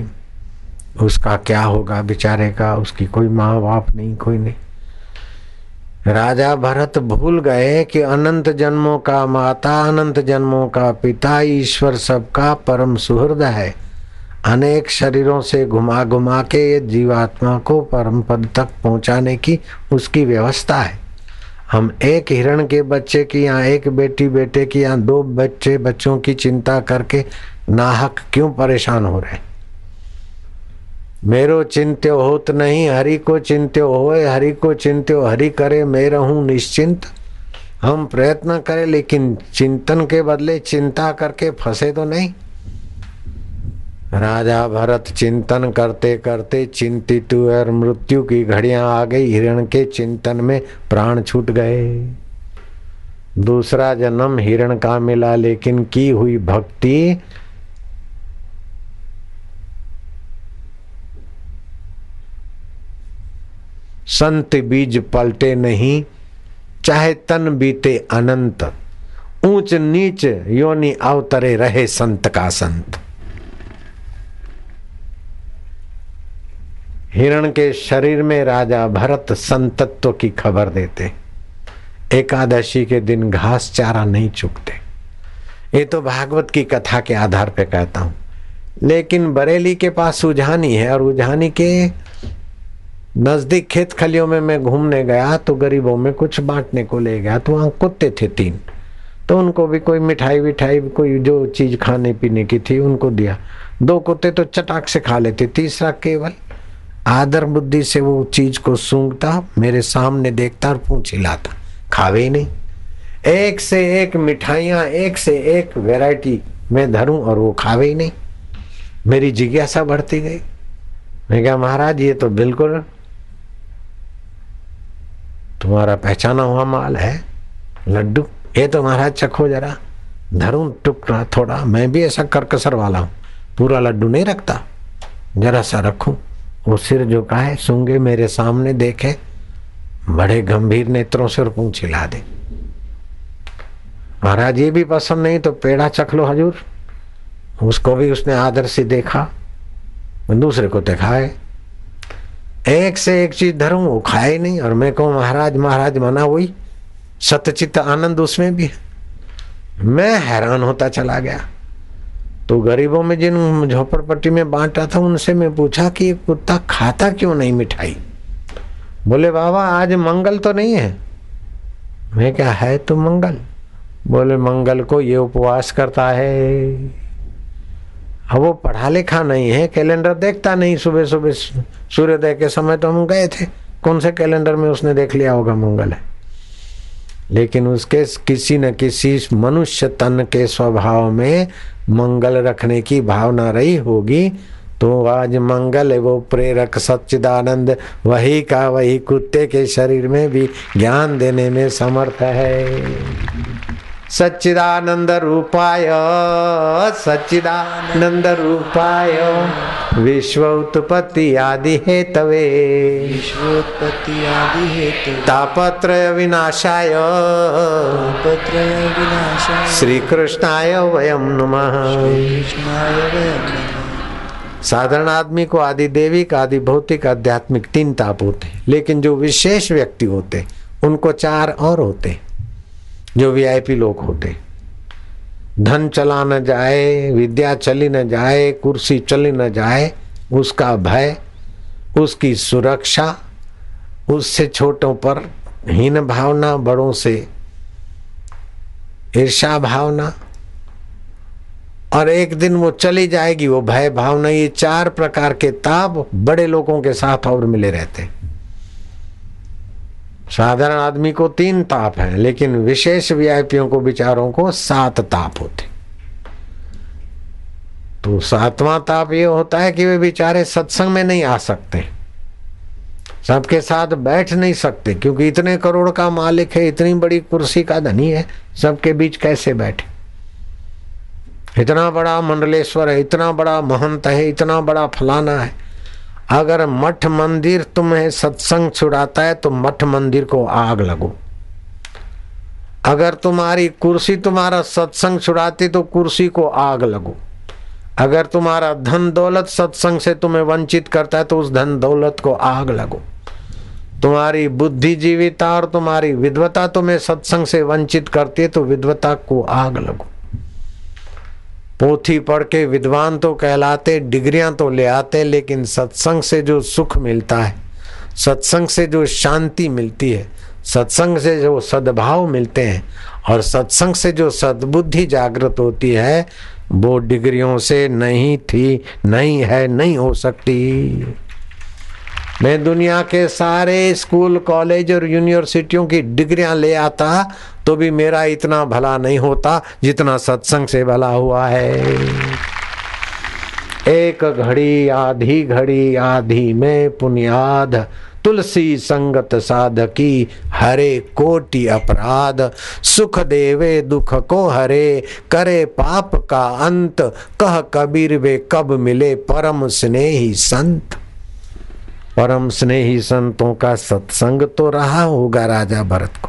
Speaker 1: उसका क्या होगा बेचारे का? उसकी कोई माँ बाप नहीं, कोई नहीं। राजा भरत भूल गए कि अनंत जन्मों का माता, अनंत जन्मों का पिता ईश्वर सबका परम सुहृद है। अनेक शरीरों से घुमा घुमा के जीवात्मा को परम पद तक पहुँचाने की उसकी व्यवस्था है। हम एक हिरण के बच्चे की या एक बेटी बेटे की या दो बच्चे बच्चों की चिंता करके नाहक क्यों परेशान हो रहे मेरो चिंत्यो होत नहीं, हरि को चिंत्यो होए, हरि को चिंत्यो, हरि करे, मैं रहूँ निश्चिंत। हम प्रयत्न करें, लेकिन चिंतन के बदले चिंता करके फंसे तो नहीं। राजा भरत चिंतन करते करते चिंतित और मृत्यु की घड़ियाँ आ गई। हिरण के चिंतन में प्राण छूट गए। दूसरा जन्म हिरण का मिला, लेकिन की हुई भक्ति? संत बीज पलटे नहीं, चाहे तन बीते अनंत। ऊंच नीच योनि अवतरे रहे संत का संत। हिरण के शरीर में राजा भरत संतत्व की खबर देते। एकादशी के दिन घास चारा नहीं चुकते ये तो भागवत की कथा के आधार पे कहता हूँ। लेकिन बरेली के पास उजानी है और उजानी के नज़दीक खेत खलियों में मैं घूमने गया तो गरीबों में कुछ बांटने को ले गया तो वहाँ कुत्ते थे तीन। तो उनको भी कोई मिठाई विठाई, कोई जो चीज़ खाने पीने की थी उनको दिया। दो कुत्ते तो चटाक से खा लेते, तीसरा केवल आदर बुद्धि से वो चीज़ को सूंघता, मेरे सामने देखता और पूछ हिलाता। खावे ही नहीं। एक से एक मिठाइयाँ, एक से एक वैरायटी मैं धरूं और वो खावे ही नहीं। मेरी जिज्ञासा बढ़ती गई। मैं क्या महाराज, ये तो बिल्कुल तुम्हारा पहचाना हुआ माल है, लड्डू। ये तो महाराज, चखो जरा। धरूं टुकड़ा थोड़ा, मैं भी ऐसा करकसर वाला हूँ। पूरा लड्डू नहीं रखता। जरा सा रखूँ। वो सिर का सूँगे मेरे सामने देखे, बड़े गंभीर नेत्रों से और पूछ हिला दे। महाराज, ये भी पसंद नहीं तो पेड़ा चख लो हजूर। उसको भी उसने आदर से देखा दूसरे को दिखाए। एक से एक चीज़ धरूं, वो खाए नहीं, और मैं कहूँ, महाराज महाराज, मना हुई। सतचित आनंद उसमें भी है। मैं हैरान होता चला गया। तो गरीबों में जिन झोपड़पट्टी में बांटा था, उनसे मैं पूछा कि कुत्ता खाता क्यों नहीं मिठाई? बोले, बाबा, आज मंगल तो नहीं है। मैं क्या, है तो मंगल। बोले, मंगल को ये उपवास करता है। अब वो पढ़ा लिखा नहीं है, कैलेंडर देखता नहीं। सुबह सुबह सूर्योदय के समय तो हम गए थे। कौन से कैलेंडर में उसने देख लिया होगा, मंगल है? लेकिन उसके किसी न किसी मनुष्य तन के स्वभाव में मंगल रखने की भावना रही होगी तो आज मंगल है, वो प्रेरक सच्चिदानंद, वही का वही कुत्ते के शरीर में भी ज्ञान देने में समर्थ है। सच्चिदानंद रूपाय सच्चिदानंद रूपाय। विश्व उत्पत्ति आदि हेतवे।
Speaker 2: विश्वोत्पत्ति आदि हेतु
Speaker 1: तापत्रय विनाशाय।
Speaker 2: तापत्रय विनाशाय।
Speaker 1: श्री कृष्णाय वयम नमः।
Speaker 2: कृष्णाय वयं नमः।
Speaker 1: साधारण आदमी को आदि देविक आदि भौतिक आध्यात्मिक तीन ताप होते हैं। लेकिन जो विशेष व्यक्ति होते उनको चार और होते जो वीआईपी लोग होते। धन चला न जाए, विद्या चली न जाए, कुर्सी चली न जाए, उसका भय, उसकी सुरक्षा, उससे छोटों पर हीन भावना, बड़ों से ईर्षा भावना। और एक दिन वो चली जाएगी, वो भय भावना, ये चार प्रकार के ताप बड़े लोगों के साथ और मिले रहते। साधारण आदमी को तीन ताप हैं, लेकिन विशेष वीआईपीओं को विचारों को सात ताप होते तो सातवां ताप ये होता है कि वे बेचारे सत्संग में नहीं आ सकते। सबके साथ बैठ नहीं सकते, क्योंकि इतने करोड़ का मालिक है, इतनी बड़ी कुर्सी का धनी है, सबके बीच कैसे बैठे? इतना बड़ा मंडलेश्वर है, इतना बड़ा महंत है, इतना बड़ा फलाना है अगर मठ मंदिर तुम्हें सत्संग छुड़ाता है तो मठ मंदिर को आग लगो। अगर तुम्हारी कुर्सी तुम्हारा सत्संग छुड़ाती तो कुर्सी को आग लगो। अगर तुम्हारा धन दौलत सत्संग से तुम्हें वंचित करता है तो उस धन दौलत को आग लगो। तुम्हारी बुद्धिजीविता और तुम्हारी विद्वता तुम्हें सत्संग से वंचित करती है तो विद्वता को आग लगो। पोथी पढ़ के विद्वान तो कहलाते, डिग्रियाँ तो ले आते, लेकिन सत्संग से जो सुख मिलता है, सत्संग से जो शांति मिलती है, सत्संग से जो सद्भाव मिलते हैं, और सत्संग से जो सद्बुद्धि जागृत होती है, वो डिग्रियों से नहीं थी, नहीं है, नहीं हो सकती। मैं दुनिया के सारे स्कूल, कॉलेज और यूनिवर्सिटियों की डिग्रियाँ ले आता तो भी मेरा इतना भला नहीं होता जितना सत्संग से भला हुआ है। एक घड़ी, आधी घड़ी, आधी में पुनियाद, तुलसी संगत साधकी, हरे कोटि अपराध। सुख देवे, दुख को हरे, करे पाप का अंत, कह कबीर वे कब मिले परम स्नेही संत। परम स्नेही संतों का सत्संग तो रहा होगा राजा भरत को,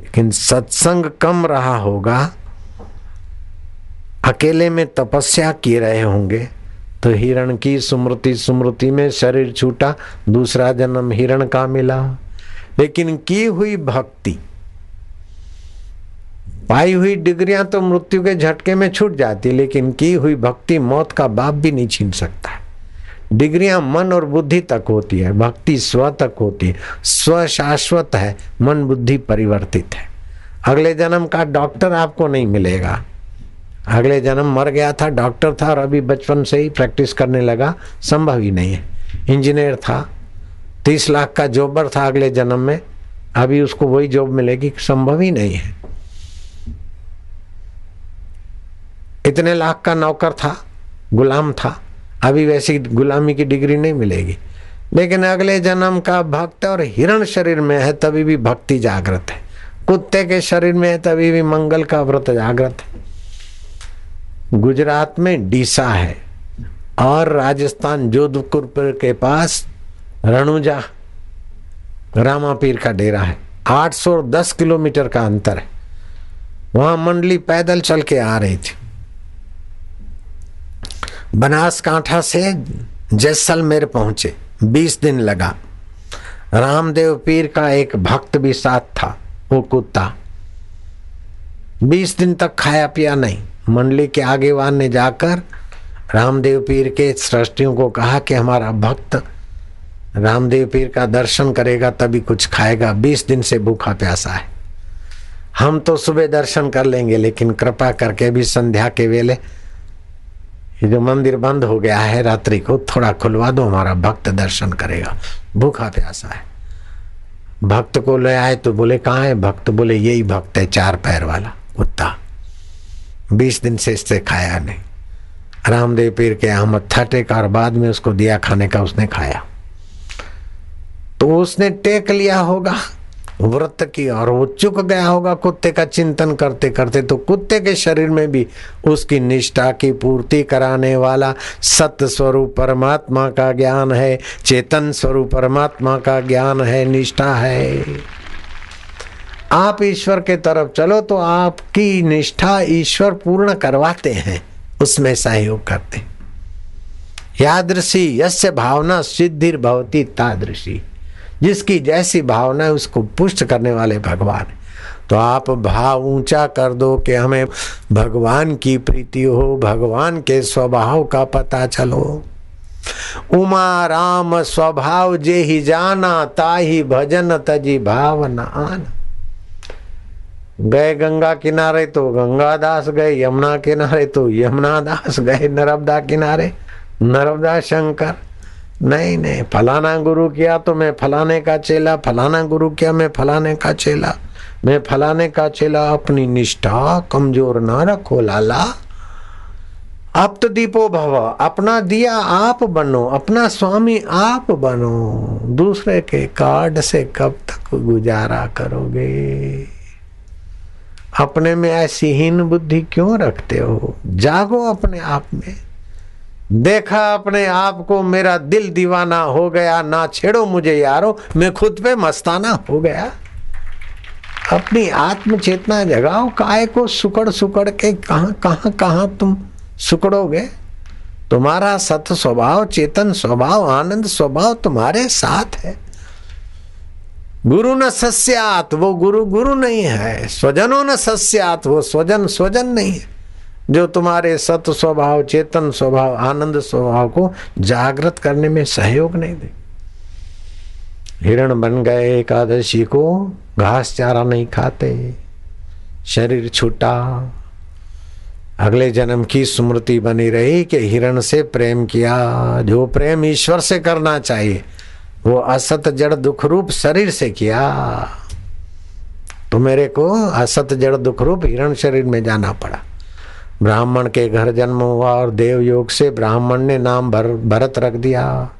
Speaker 1: लेकिन सत्संग कम रहा होगा। अकेले में तपस्या किए रहे होंगे तो हिरण की सुमृति सुमृति में शरीर छूटा, दूसरा जन्म हिरण का मिला। लेकिन की हुई भक्ति? पाई हुई डिग्रियाँ तो मृत्यु के झटके में छूट जाती, लेकिन की हुई भक्ति मौत का बाप भी नहीं छीन सकता। है डिग्रियाँ मन और बुद्धि तक होती है, भक्ति स्व तक होती है स्व शाश्वत है, मन बुद्धि परिवर्तित है। अगले जन्म का डॉक्टर आपको नहीं मिलेगा। अगले जन्म मर गया था, डॉक्टर था और अभी बचपन से ही प्रैक्टिस करने लगा, संभव ही नहीं है। इंजीनियर था, तीस लाख का जॉबर था अगले जन्म में, अभी उसको वही जॉब मिलेगी, संभव ही नहीं है। इतने लाख का नौकर था, गुलाम था अभी वैसी गुलामी की डिग्री नहीं मिलेगी। लेकिन अगले जन्म का भक्त और हिरण शरीर में है, तभी भी भक्ति जागृत है। कुत्ते के शरीर में है, तभी भी मंगल का व्रत जागृत है। गुजरात में डीसा है और राजस्थान जोधपुर के पास रणुजा, रामापीर का डेरा है। 810 किलोमीटर का अंतर है। वहाँ मंडली पैदल चल के आ रही थी। बनासकांठा से जैसलमेर पहुँचे। बीस दिन लगा। रामदेव पीर का एक भक्त भी साथ था, वो कुत्ता। बीस दिन तक खाया पिया नहीं। मंडली के आगेवान ने जाकर रामदेव पीर के सृष्टियों को कहा कि हमारा भक्त रामदेव पीर का दर्शन करेगा, तभी कुछ खाएगा। बीस दिन से भूखा प्यासा है। हम तो सुबह दर्शन कर लेंगे, लेकिन कृपा करके भी संध्या के वेले ये जो मंदिर बंद हो गया है रात्रि को, थोड़ा खुलवा दो, हमारा भक्त दर्शन करेगा। भूखा प्यासा है। भक्त को ले आए तो बोले, कहाँ है भक्त? बोले, यही भक्त है चार पैर वाला, कुत्ता। बीस दिन से इससे खाया नहीं। रामदेव पीर के यहाँ मत्था टेका और बाद में उसको दिया खाने का उसने खाया। तो उसने टेक लिया होगा। व्रत की और वो चुक गया होगा कुत्ते का चिंतन करते करते तो कुत्ते के शरीर में भी उसकी निष्ठा की पूर्ति कराने वाला सत्य स्वरूप परमात्मा का ज्ञान है, चेतन स्वरूप परमात्मा का ज्ञान है, निष्ठा है। आप ईश्वर के तरफ़ चलो तो आपकी निष्ठा ईश्वर पूर्ण करवाते हैं, उसमें सहयोग करते यादृशी, यस्य भावना सिद्धिर भवती तादृशी। जिसकी जैसी भावना है, उसको पुष्ट करने वाले भगवान तो आप भाव ऊँचा कर दो कि हमें भगवान की प्रीति हो, भगवान के स्वभाव का पता चलो। उमा राम स्वभाव जे ही जाना, ताही भजन तजी भावना आना। गए गंगा किनारे तो गंगा दास गए, यमुना किनारे तो यमुना दास गए, नर्मदा किनारे, नर्मदा शंकर। नहीं नहीं, फलाना गुरु किया तो मैं फलाने का चेला, फलाना गुरु किया मैं फलाने का चेला। मैं फलाने का चेला, अपनी निष्ठा कमज़ोर ना रखो, लाला। आप तो दीपो भव, अपना दिया आप बनो, अपना स्वामी आप बनो। दूसरे के कार्ड से कब तक गुजारा करोगे? अपने में ऐसी हीन बुद्धि क्यों रखते हो? जागो अपने आप में। देखा अपने आप को, मेरा दिल दीवाना हो गया, ना छेड़ो मुझे यारो, मैं खुद पे मस्ताना हो गया। अपनी आत्म चेतना जगाओ, काय को सुकड़ सुकड़ के कहा कहा कहा तुम सुकड़ोगे? तुम्हारा सत स्वभाव, चेतन स्वभाव, आनंद स्वभाव तुम्हारे साथ है। गुरु न सस्यात, वो गुरु गुरु नहीं है। स्वजनों न सस्यात, वो स्वजन स्वजन नहीं है। जो तुम्हारे सत स्वभाव, चेतन स्वभाव, आनंद स्वभाव को जागृत करने में सहयोग नहीं दे। हिरण बन गए एकादशी को, घास चारा नहीं खाते, शरीर छूटा। अगले जन्म की स्मृति बनी रही कि हिरण से प्रेम किया, जो प्रेम ईश्वर से करना चाहिए, वो असत जड़ दुख रूप शरीर से किया। तो मेरे को असत जड़ दुख रूप हिरण शरीर में जाना पड़ा। ब्राह्मण के घर जन्म हुआ और देव योग से ब्राह्मण ने नाम भर, भरत रख दिया।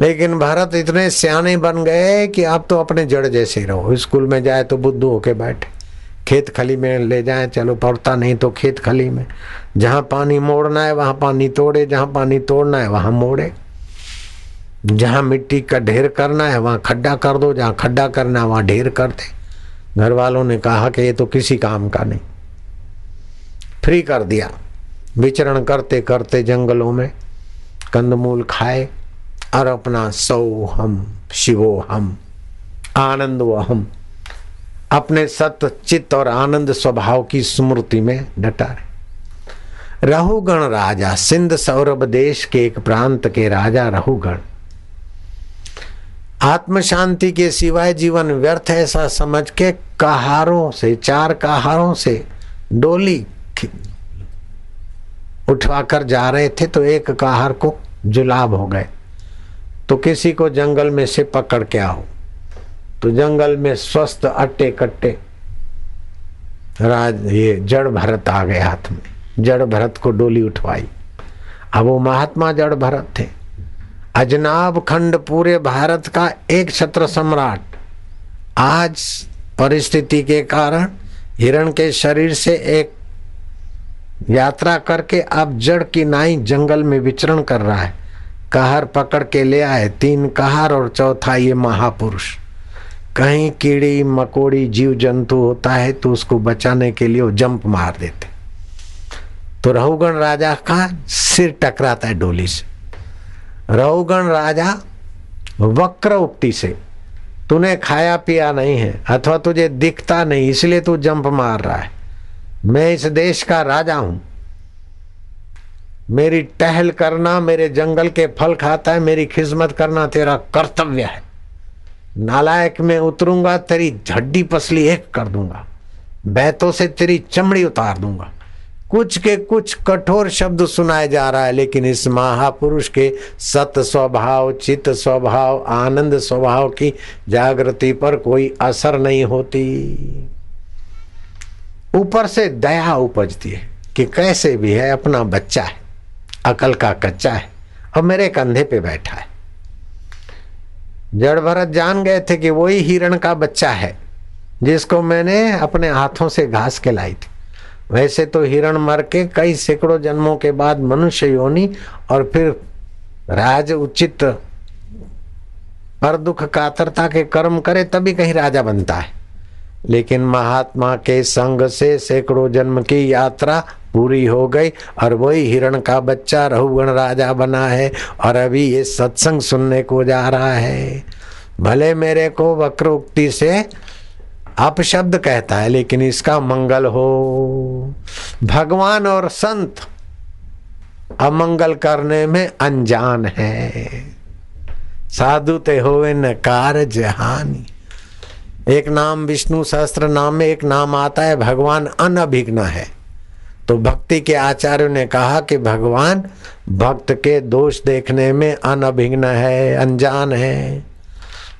Speaker 1: लेकिन भरत इतने सियाने बन गए कि आप तो अपने जड़ जैसे रहो। स्कूल में जाए तो बुद्धू होके बैठे। खेत खली में ले जाए चलो पड़ता नहीं तो खेत खली में। जहाँ पानी मोड़ना है वहाँ पानी तोड़े। जहाँ पानी तोड़ना है वहाँ मोड़े। जहाँ मिट्टी का ढेर करना है वहाँ खड्डा कर दो। जहाँ खड्डा करना है वहाँ ढेर कर दे। घर वालों ने कहा कि ये तो किसी काम का नहीं। फ्री कर दिया। विचरण करते करते जंगलों में कंदमूल खाए और अपना सौ हम, शिवो हम, आनंद व हम, अपने सत्य चित्त और आनंद स्वभाव की स्मृति में डटा रहे रहुगण राजा, सिंध सौरभ देश के एक प्रांत के राजा रहुगण। आत्म शांति के सिवाय जीवन व्यर्थ ऐसा समझ के कहारों से, चार कहारों से डोली उठवाकर जा रहे थे तो एक कहार को जुलाब हो गए। तो किसी को जंगल में से पकड़ के आओ। तो जंगल में स्वस्थ अट्टे कट्टे राज ये जड़ भरत आ गए हाथ में। जड़ भरत को डोली उठवाई। अब वो महात्मा जड़ भरत थे। अजनाब खंड पूरे भारत का एक छत्र सम्राट। आज परिस्थिति के कारण हिरण के शरीर से एक यात्रा करके अब जड़ की नाई जंगल में विचरण कर रहा है। कहर पकड़ के ले आए तीन कहर और चौथा ये महापुरुष। कहीं कीड़ी, मकोड़ी जीव जंतु होता है तो उसको बचाने के लिए वो जंप मार देते। तो रहुगण राजा का सिर टकराता है डोली से। रहुगण राजा वक्र उक्ति से, तूने खाया पिया नहीं है अथवा तुझे दिखता नहीं, इसलिए तू जंप मार रहा है। मैं इस देश का राजा हूँ। मेरी टहल करना, मेरे जंगल के फल खाता है, मेरी खिदमत करना तेरा कर्तव्य है। नालायक में उतरूँगा, तेरी झड्डी पसली एक कर दूँगा। बैतों से तेरी चमड़ी उतार दूँगा। कुछ के कुछ कठोर शब्द सुनाए जा रहा है, लेकिन इस महापुरुष के सत स्वभाव, चित स्वभाव, आनंद स्वभाव की जागृति पर कोई असर नहीं होती। ऊपर से दया उपजती है कि कैसे भी है, अपना बच्चा है, अकल का कच्चा है और मेरे कंधे पे बैठा है। जड़ भरत जान गए थे कि वही हिरण का बच्चा है, जिसको मैंने अपने हाथों से घास के लाई थी। वैसे तो हिरण मर के कई सैकड़ों जन्मों के बाद मनुष्य योनि और फिर राज उचित पर दुख, कातरता के कर्म करे, तभी कहीं राजा बनता है। लेकिन महात्मा के संग से सैकड़ों जन्म की यात्रा पूरी हो गई और वही हिरण का बच्चा रहुगण राजा बना है और अभी ये सत्संग सुनने को जा रहा है। भले मेरे को वक्रोक्ति से अपशब्द कहता है, लेकिन इसका मंगल हो। भगवान और संत अमंगल करने में अनजान है। साधु ते होवे न कार जहानी। एक नाम विष्णु सहस्त्र नाम में एक नाम आता है, भगवान अनभिघ्न है। तो भक्ति के आचार्यों ने कहा कि भगवान, भक्त के दोष देखने में अनभिघ्न है, अनजान है।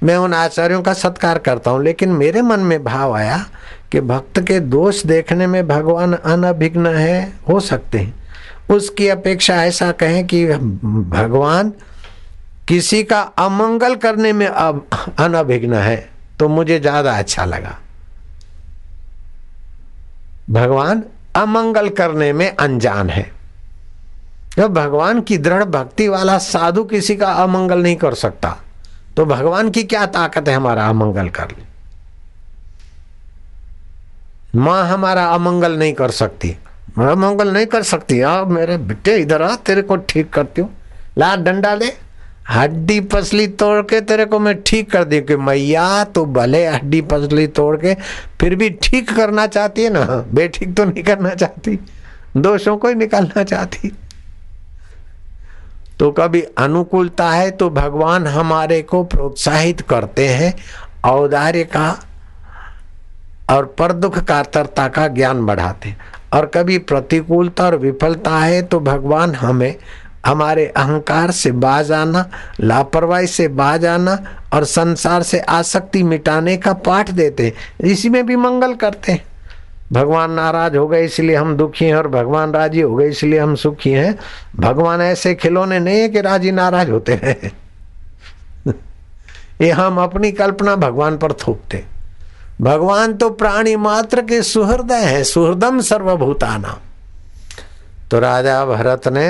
Speaker 1: मैं उन आचार्यों का सत्कार करता हूँ, लेकिन मेरे मन में भाव आया कि भक्त के दोष देखने में भगवान अनभिघ्न है, हो सकते हैं। उसकी अपेक्षा ऐसा कहें कि भगवान किसी का अमंगल करने में अब अनभिघ्न है। तो मुझे ज़्यादा अच्छा लगा। भगवान अमंगल करने में अनजान है। जब भगवान की दृढ़ भक्ति वाला साधु किसी का अमंगल नहीं कर सकता तो भगवान की क्या ताकत है हमारा अमंगल कर ले माँ हमारा अमंगल नहीं कर सकती। मैं अमंगल नहीं कर सकती। अब मेरे बेटे, इधर आ, तेरे को ठीक करती हूँ। ला, डंडा ले हड्डी पसली तोड़ के तेरे को मैं ठीक कर दी कि मैया तो भले हड्डी पसली तोड़ के फिर भी ठीक करना चाहती है ना? बेठीक तो नहीं करना चाहती। दोषों को ही निकालना चाहती। तो कभी अनुकूलता है तो भगवान हमारे को प्रोत्साहित करते हैं, औदार्य का और पर दुख कातरता का ज्ञान बढ़ाते और कभी प्रतिकूलता और विफलता है तो भगवान हमें हमारे अहंकार से बाज आना, लापरवाही से बाज आना और संसार से आसक्ति मिटाने का पाठ देते इसी में भी मंगल करते भगवान नाराज़ हो गए, इसलिए हम दुखी हैं और भगवान राज़ी हो गए, इसलिए हम सुखी हैं। भगवान ऐसे खिलौने नहीं है कि राज़ी नाराज़ होते हैं। ये हम अपनी कल्पना भगवान पर थोपते भगवान तो प्राणी मात्र के सुहृदय है, सुहृदम सर्वभूताना। तो राजा भरत ने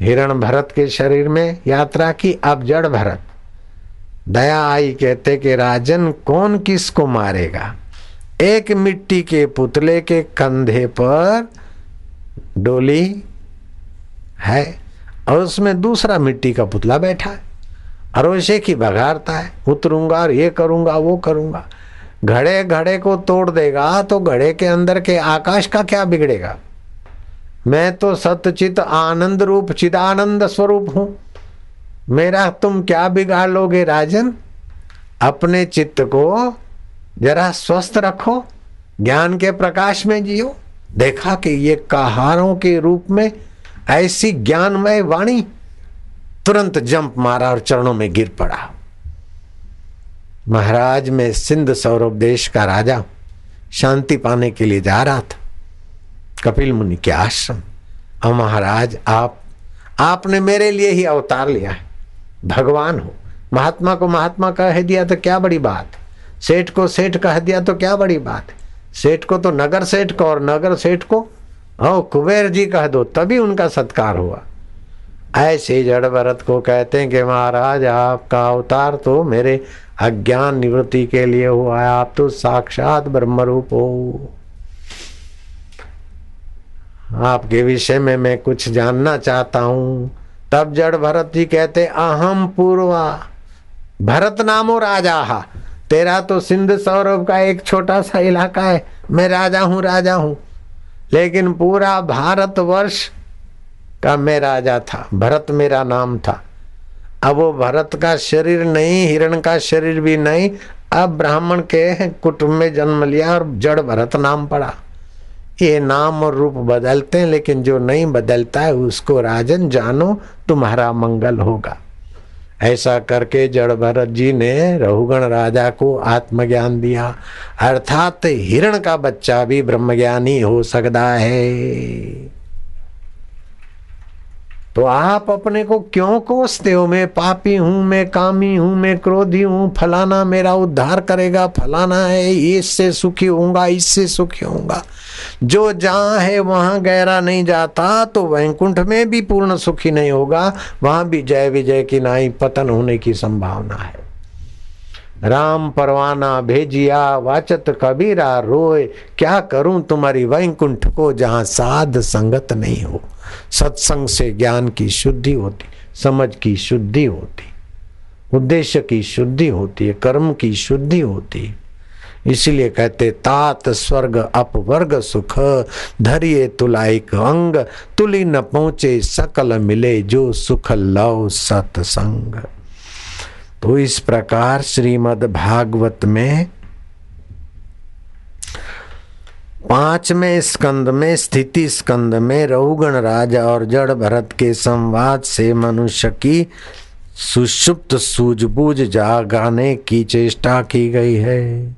Speaker 1: हिरण भरत के शरीर में यात्रा की अब जड़ भरत। दया आई कहते कि राजन कौन किसको मारेगा? एक मिट्टी के पुतले के कंधे पर डोली है और उसमें दूसरा मिट्टी का पुतला बैठा है और की बघारता है। उतरूँगा और ये करूँगा, वो करूँगा। घड़े घड़े को तोड़ देगा तो घड़े के अंदर के आकाश का क्या बिगड़ेगा? मैं तो सत्यचित आनंद रूप, चिदानंद स्वरूप हूँ। मेरा तुम क्या बिगाड़ लोगे राजन? अपने चित्त को जरा स्वस्थ रखो, ज्ञान के प्रकाश में जियो। देखा कि ये कहारों के रूप में ऐसी ज्ञानमय वाणी तुरंत जंप मारा और चरणों में गिर पड़ा। महाराज, में सिंध सौरभ देश का राजा, शांति पाने के लिए जा रहा था। कपिल मुनि के आश्रम और महाराज, आप, आपने मेरे लिए ही अवतार लिया है। भगवान हो। महात्मा को महात्मा कह दिया तो क्या बड़ी बात? सेठ को सेठ कह दिया तो क्या बड़ी बात? सेठ को तो नगर सेठ को और नगर सेठ को? ओ कुबेर जी कह दो, तभी उनका सत्कार हुआ। ऐसे जड़ भरत को कहते हैं कि, महाराज, आपका अवतार तो मेरे अज्ञान निवृत्ति के लिए हुआ है। आप तो साक्षात ब्रह्म रूप हो। आपके विषय में मैं कुछ जानना चाहता हूँ। तब जड़ भरत जी कहते अहम पूर्वा, भरत नामो राजा। तेरा तो सिंध सौरभ का एक छोटा सा इलाका है। मैं राजा हूँ राजा हूँ। लेकिन पूरा भारत वर्ष का मैं राजा था। भरत मेरा नाम था। अब वो भरत का शरीर नहीं, हिरण का शरीर भी नहीं। अब ब्राह्मण के कुटुंब में जन्म लिया और जड़ भरत नाम पड़ा। ये नाम और रूप बदलते हैं, लेकिन जो नहीं बदलता है, उसको राजन जानो, तुम्हारा मंगल होगा। ऐसा करके जड़ भरत जी ने रहुगण राजा को आत्मज्ञान दिया। अर्थात हिरण का बच्चा भी ब्रह्मज्ञानी हो सकता है। तो आप अपने को क्यों कोसते हो? मैं पापी हूँ, मैं कामी हूँ, मैं क्रोधी हूँ। फलाना मेरा उद्धार करेगा, फलाना है, इससे सुखी होऊँगा, इससे सुखी होऊँगा। जो जहाँ है, वहाँ गहरा नहीं जाता तो वैकुंठ में भी पूर्ण सुखी नहीं होगा। वहाँ भी जय विजय की नाई, पतन होने की संभावना है। राम परवाना भेजिया, वाचत कबीरा रोए। क्या करूँ तुम्हारी वैकुंठ को जहाँ साध संगत नहीं हो? सत्संग से ज्ञान की शुद्धि होती, समझ की शुद्धि होती, उद्देश्य की शुद्धि होती है कर्म की शुद्धि होती। इसलिए कहते, तात स्वर्ग अपवर्ग सुख, धरिए तुलाइक अंग, तुली न पहुँचे सकल मिले जो सुख लव सत्संग। तो इस प्रकार श्रीमद् भागवत में पाँचवें स्कंद में, स्थिति स्कंद में रहुगण राजा और जड़ भरत के संवाद से मनुष्य की सुषुप्त सूझबूझ जागाने की चेष्टा की गई है।